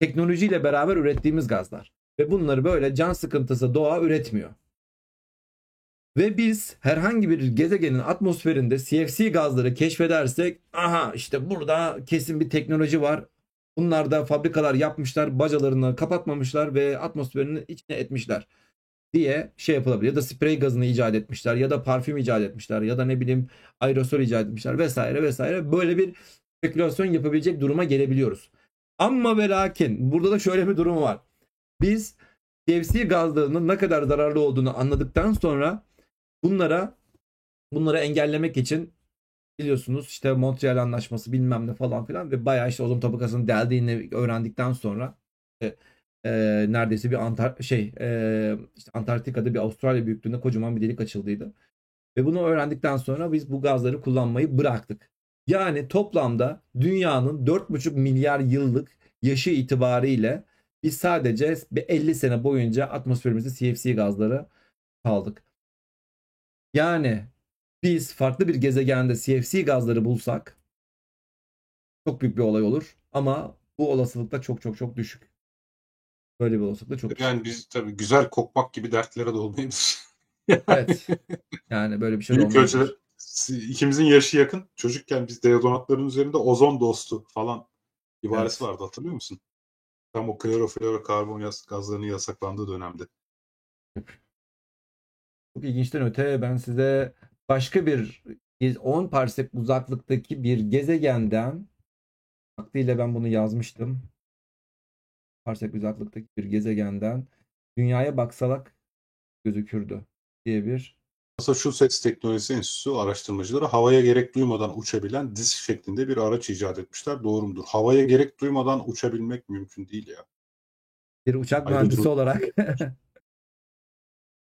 teknolojiyle beraber ürettiğimiz gazlar. Ve bunları böyle can sıkıntısı doğa üretmiyor. Ve biz herhangi bir gezegenin atmosferinde CFC gazları keşfedersek aha işte burada kesin bir teknoloji var. Bunlar da fabrikalar yapmışlar, bacalarını kapatmamışlar ve atmosferinin içine etmişler diye şey yapılabilir. Ya da sprey gazını icat etmişler ya da parfüm icat etmişler ya da ne bileyim aerosol icat etmişler vesaire vesaire. Böyle bir spekülasyon yapabilecek duruma gelebiliyoruz. Ama ve lakin burada da şöyle bir durum var. Biz CFC gazlarının ne kadar zararlı olduğunu anladıktan sonra bunlara bunları engellemek için biliyorsunuz işte Montreal Anlaşması bilmem ne falan filan ve bayağı işte ozon tabakasının deldiğini öğrendikten sonra e, e, neredeyse bir Antar şey e, işte Antarktika'da bir Avustralya büyüklüğünde kocaman bir delik açıldıydı. Ve bunu öğrendikten sonra biz bu gazları kullanmayı bıraktık. Yani toplamda dünyanın 4,5 milyar yıllık yaşı itibariyle biz sadece 50 sene boyunca atmosferimizde CFC gazları kaldık. Yani biz farklı bir gezegende CFC gazları bulsak çok büyük bir olay olur. Ama bu olasılık da çok çok çok düşük. Böyle bir olasılık da çok düşük. Yani biz tabii güzel kokmak gibi dertlere de olmayabilir. Evet. Yani böyle bir şey olmayabilir. ölçüde ikimizin yaşı yakın. Çocukken biz deodorantların üzerinde ozon dostu falan ibaresi Evet. vardı hatırlıyor musun? Tam o kloroflorokarbon gazlarının yasaklandığı dönemde. Çok ilginçten öte ben size başka bir 10 parsek uzaklıktaki bir gezegenden vaktiyle ben bunu yazmıştım. Parsek uzaklıktaki bir gezegenden dünyaya baksalak gözükürdü diye bir Massachusetts Teknolojisi Enstitüsü araştırmacıları havaya gerek duymadan uçabilen disk şeklinde bir araç icat etmişler. Doğru mudur? Havaya gerek duymadan uçabilmek mümkün değil ya. bir uçak mühendisi olarak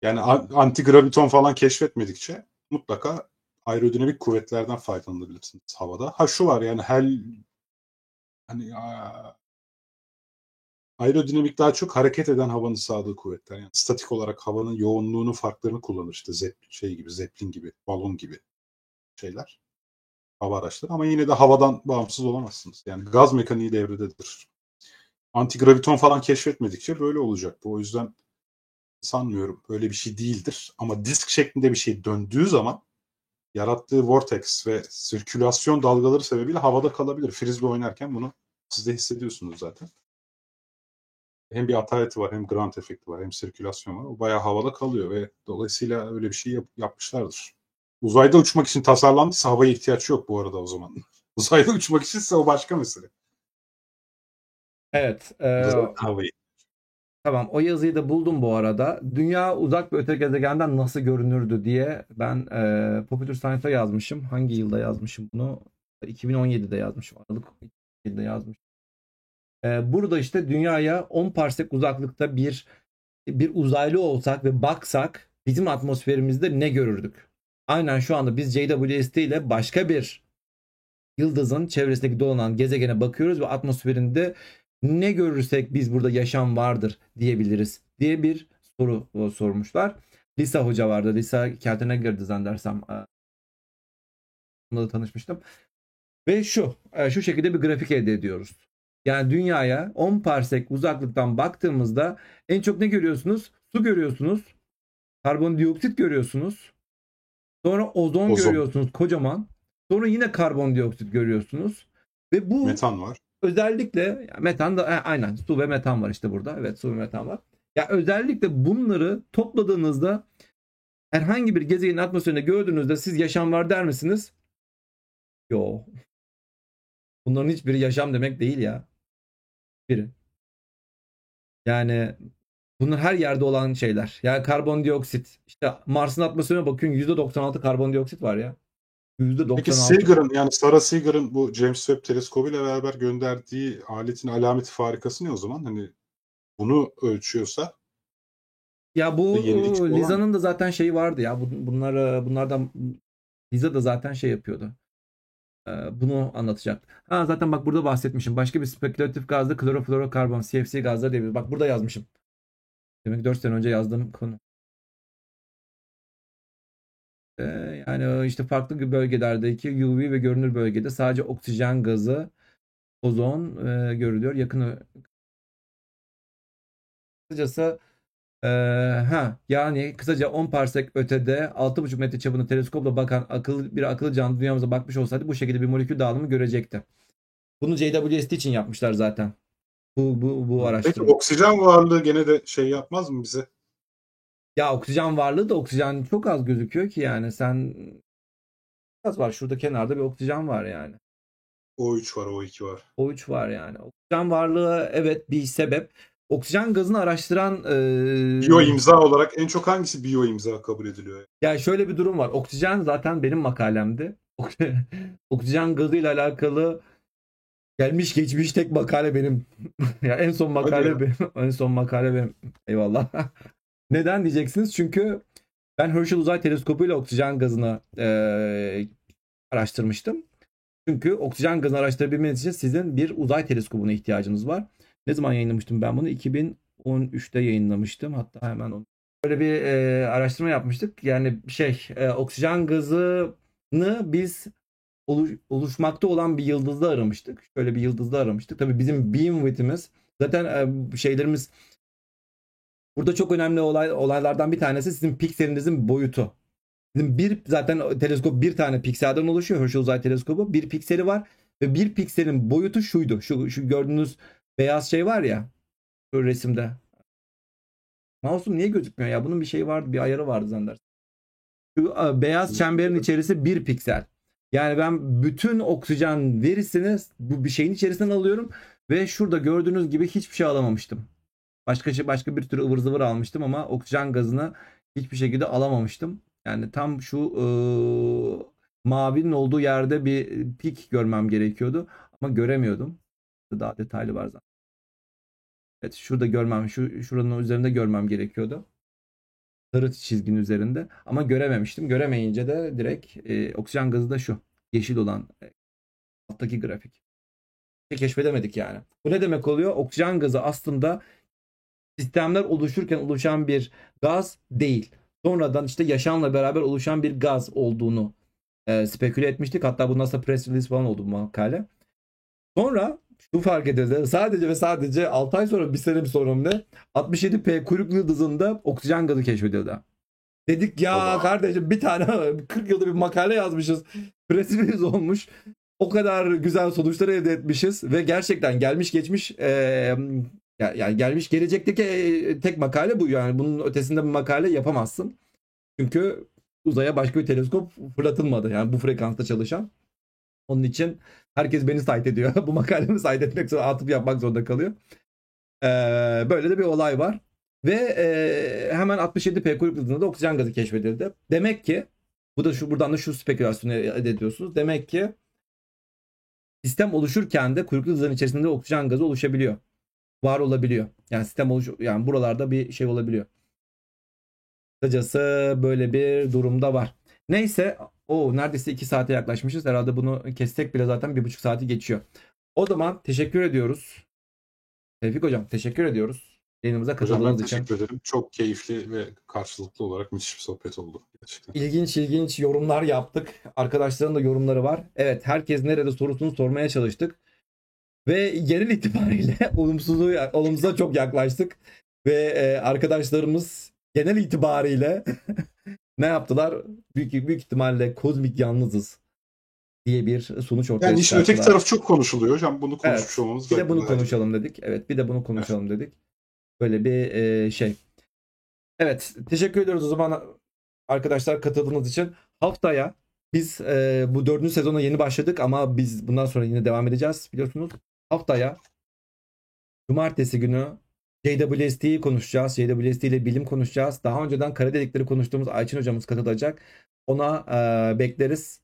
Yani antigraviton falan keşfetmedikçe mutlaka aerodinamik kuvvetlerden faydalanabilirsiniz havada. Ha şu var yani her hani aerodinamik daha çok hareket eden havanın sağladığı kuvvetler. Yani statik olarak havanın yoğunluğunun farklarını kullanır işte Zeppelin, şey gibi, Zeppelin gibi, balon gibi şeyler. Hava araçları ama yine de havadan bağımsız olamazsınız. Yani gaz mekaniği devrededir. Antigraviton falan keşfetmedikçe böyle olacak bu. O yüzden sanmıyorum. Öyle bir şey değildir. Ama disk şeklinde bir şey döndüğü zaman yarattığı vortex ve sirkülasyon dalgaları sebebiyle havada kalabilir. Frisbee oynarken bunu siz de hissediyorsunuz zaten. Hem bir ataleti var, hem ground efekti var, hem sirkülasyon var. O bayağı havada kalıyor ve dolayısıyla öyle bir şey yap- yapmışlardır. Uzayda uçmak için tasarlandıysa havaya ihtiyaç yok bu arada o zaman. Uzayda uçmak içinse o başka mesele. evet e, Havayı. Tamam o yazıyı da buldum bu arada. Dünya uzak bir öte gezegenden nasıl görünürdü diye ben e, Popular Science'a yazmışım. Hangi yılda yazmışım bunu? 2017'de yazmışım. Aralık 2017'de yazmışım. E, burada işte dünyaya 10 parsek uzaklıkta bir bir uzaylı olsak ve baksak bizim atmosferimizde ne görürdük? Aynen şu anda biz JWST ile başka bir yıldızın çevresindeki dolanan gezegene bakıyoruz ve atmosferinde ne görürsek biz burada yaşam vardır diyebiliriz diye bir soru e, sormuşlar. Lisa hoca vardı. Lisa Keltenegger'di zannedersem. E, Onunla da tanışmıştım. Ve şu, e, şu şekilde bir grafik elde ediyoruz. Yani dünyaya 10 parsek uzaklıktan baktığımızda en çok ne görüyorsunuz? Su görüyorsunuz. Karbondioksit görüyorsunuz. Sonra ozon, Ozon. görüyorsunuz kocaman. Sonra yine karbondioksit görüyorsunuz. Ve bu Metan var. Özellikle metan da e, aynen su ve metan var işte burada. Evet su ve metan var. Ya özellikle bunları topladığınızda herhangi bir gezegenin atmosferinde gördüğünüzde siz yaşam var der misiniz? Yo. Bunların hiçbiri yaşam demek değil ya. Biri. Yani bunlar her yerde olan şeyler. Yani karbondioksit. İşte Mars'ın atmosferine bakın %96 karbondioksit var ya. %96. Peki Seager'ın yani Sarah Seager'ın bu James Webb teleskobuyla beraber gönderdiği aletin alameti farikası ne o zaman? Hani bunu ölçüyorsa Ya bu Liza'nın da zaten şeyi vardı ya. Bu- Bunlar bunlardan Liza da zaten şey yapıyordu. Ee, Bunu anlatacak. Ha zaten bak burada bahsetmişim. Başka bir spekülatif gazda kloroflorokarbon, CFC gazları diye. Bak burada yazmışım. Demek ki 4 sene önce yazdığım konu. Ee, yani işte farklı bölgelerdeki UV ve görünür bölgede sadece oksijen gazı, ozon e, görülüyor. Yakın kısacası ee, ha yani kısaca 10 parsek ötede 6,5 metre çapında teleskopla bakan akıllı bir akıllı canlı dünyamıza bakmış olsaydı bu şekilde bir molekül dağılımı görecekti. Bunu JWST için yapmışlar zaten. Bu bu bu Peki araştırma. oksijen varlığı gene de şey yapmaz mı bize? Ya oksijen varlığı da oksijen çok az gözüküyor ki yani sen az var şurada kenarda bir oksijen var yani. O3 var, O2 var. O3 var yani. Oksijen varlığı evet bir sebep. Oksijen gazını araştıran e, Biyo imza olarak en çok hangisi biyo imza kabul ediliyor? Yani şöyle bir durum var. Oksijen zaten benim makalemdi. Oksijen gazıyla alakalı gelmiş geçmiş tek makale benim. ya en son makale benim. En son makale benim. Eyvallah. Neden diyeceksiniz? Çünkü ben Herschel Uzay Teleskopu ile oksijen gazını eee, araştırmıştım. Çünkü oksijen gazını araştırabilmeniz için sizin bir uzay teleskobuna ihtiyacınız var. Ne zaman yayınlamıştım ben bunu? 2013'te yayınlamıştım. Hatta hemen onu böyle bir e, araştırma yapmıştık. Yani şey e, oksijen gazını biz oluş- oluşmakta olan bir yıldızda aramıştık. Şöyle bir yıldızda aramıştık. Tabii bizim beam width'imiz zaten e, şeylerimiz burada çok önemli olay olaylardan bir tanesi sizin pikselinizin boyutu. Sizin bir zaten teleskop bir tane pikselden oluşuyor. Herschel Uzay Teleskobu bir pikseli var ve bir pikselin boyutu şuydu. Şu şu gördüğünüz beyaz şey var ya şu resimde. Mouse'um niye gözükmüyor ya? Bunun bir şeyi vardı, bir ayarı vardı zannedersem. Şu e, beyaz çemberin içerisi bir piksel. Yani ben bütün oksijen verisini bu bir şeyin içerisinden alıyorum ve şurada gördüğünüz gibi hiçbir şey alamamıştım. Başka şey başka bir tür ıvır zıvır almıştım ama oksijen gazını hiçbir şekilde alamamıştım. Yani tam şu e, mavinin olduğu yerde bir pik görmem gerekiyordu ama göremiyordum. Daha detaylı var zaten. Evet şurada görmem, şu şuranın üzerinde görmem gerekiyordu. Sarı çizginin üzerinde ama görememiştim. Göremeyince de direkt e, oksijen gazı da şu yeşil olan e, alttaki grafik. Hiç keşfedemedik yani. Bu ne demek oluyor? Oksijen gazı aslında sistemler oluşurken oluşan bir gaz değil. Sonradan işte yaşamla beraber oluşan bir gaz olduğunu e, speküle etmiştik. Hatta bundan sonra press release falan oldu bu makale. Sonra şu fark edildi. Sadece ve sadece 6 ay sonra bir sene bir sonra ne? 67P kuyruklu yıldızında oksijen gazı keşfedildi. Dedik ya Baba. kardeşim bir tane 40 yılda bir makale yazmışız. Press olmuş. O kadar güzel sonuçlar elde etmişiz ve gerçekten gelmiş geçmiş e, yani gelmiş gelecekteki tek makale bu yani bunun ötesinde bir makale yapamazsın. Çünkü uzaya başka bir teleskop fırlatılmadı yani bu frekansta çalışan. Onun için herkes beni cite ediyor. bu makalemi cite etmek zorunda atıp yapmak zorunda kalıyor. Ee, böyle de bir olay var. Ve e, hemen 67P kuyruk yıldızında da oksijen gazı keşfedildi. Demek ki bu da şu buradan da şu spekülasyonu ediyorsunuz. Demek ki sistem oluşurken de kuyruk yıldızların içerisinde oksijen gazı oluşabiliyor. Var olabiliyor. Yani sistem oluş yani buralarda bir şey olabiliyor. Kısacası böyle bir durumda var. Neyse o neredeyse 2 saate yaklaşmışız. Herhalde bunu kessek bile zaten 1,5 saati geçiyor. O zaman teşekkür ediyoruz. Tevfik hocam teşekkür ediyoruz. Yayınımıza Hocam ben katıldığınız için. teşekkür ederim. Çok keyifli ve karşılıklı olarak müthiş bir sohbet oldu. Gerçekten. İlginç ilginç yorumlar yaptık. Arkadaşların da yorumları var. Evet herkes nerede sorusunu sormaya çalıştık. Ve genel itibariyle olumsuzluğu, olumsuza çok yaklaştık. Ve e, arkadaşlarımız genel itibariyle ne yaptılar? Büyük, büyük ihtimalle kozmik yalnızız diye bir sonuç ortaya Yani işin öteki tarafı çok konuşuluyor hocam. Bunu konuşmuş Evet. olmamız Bir de bunu güzel. konuşalım dedik. Evet bir de bunu konuşalım dedik. Böyle bir e, şey. Evet teşekkür ediyoruz o zaman arkadaşlar katıldığınız için. Haftaya biz e, bu dördüncü sezona yeni başladık ama biz bundan sonra yine devam edeceğiz biliyorsunuz. Haftaya Cumartesi günü JWST'yi konuşacağız. JWST ile bilim konuşacağız. Daha önceden kara delikleri konuştuğumuz Ayçin hocamız katılacak. Ona e, bekleriz.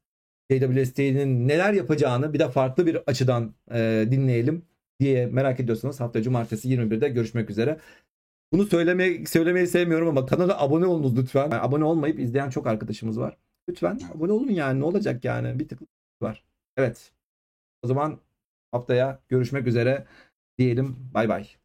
JWST'nin neler yapacağını bir de farklı bir açıdan e, dinleyelim diye merak ediyorsanız hafta cumartesi 21'de görüşmek üzere. Bunu söylemeyi, söylemeyi sevmiyorum ama kanala abone olunuz lütfen. Yani abone olmayıp izleyen çok arkadaşımız var. Lütfen abone olun yani ne olacak yani bir tık var. Evet. O zaman haftaya görüşmek üzere diyelim. Bay bay.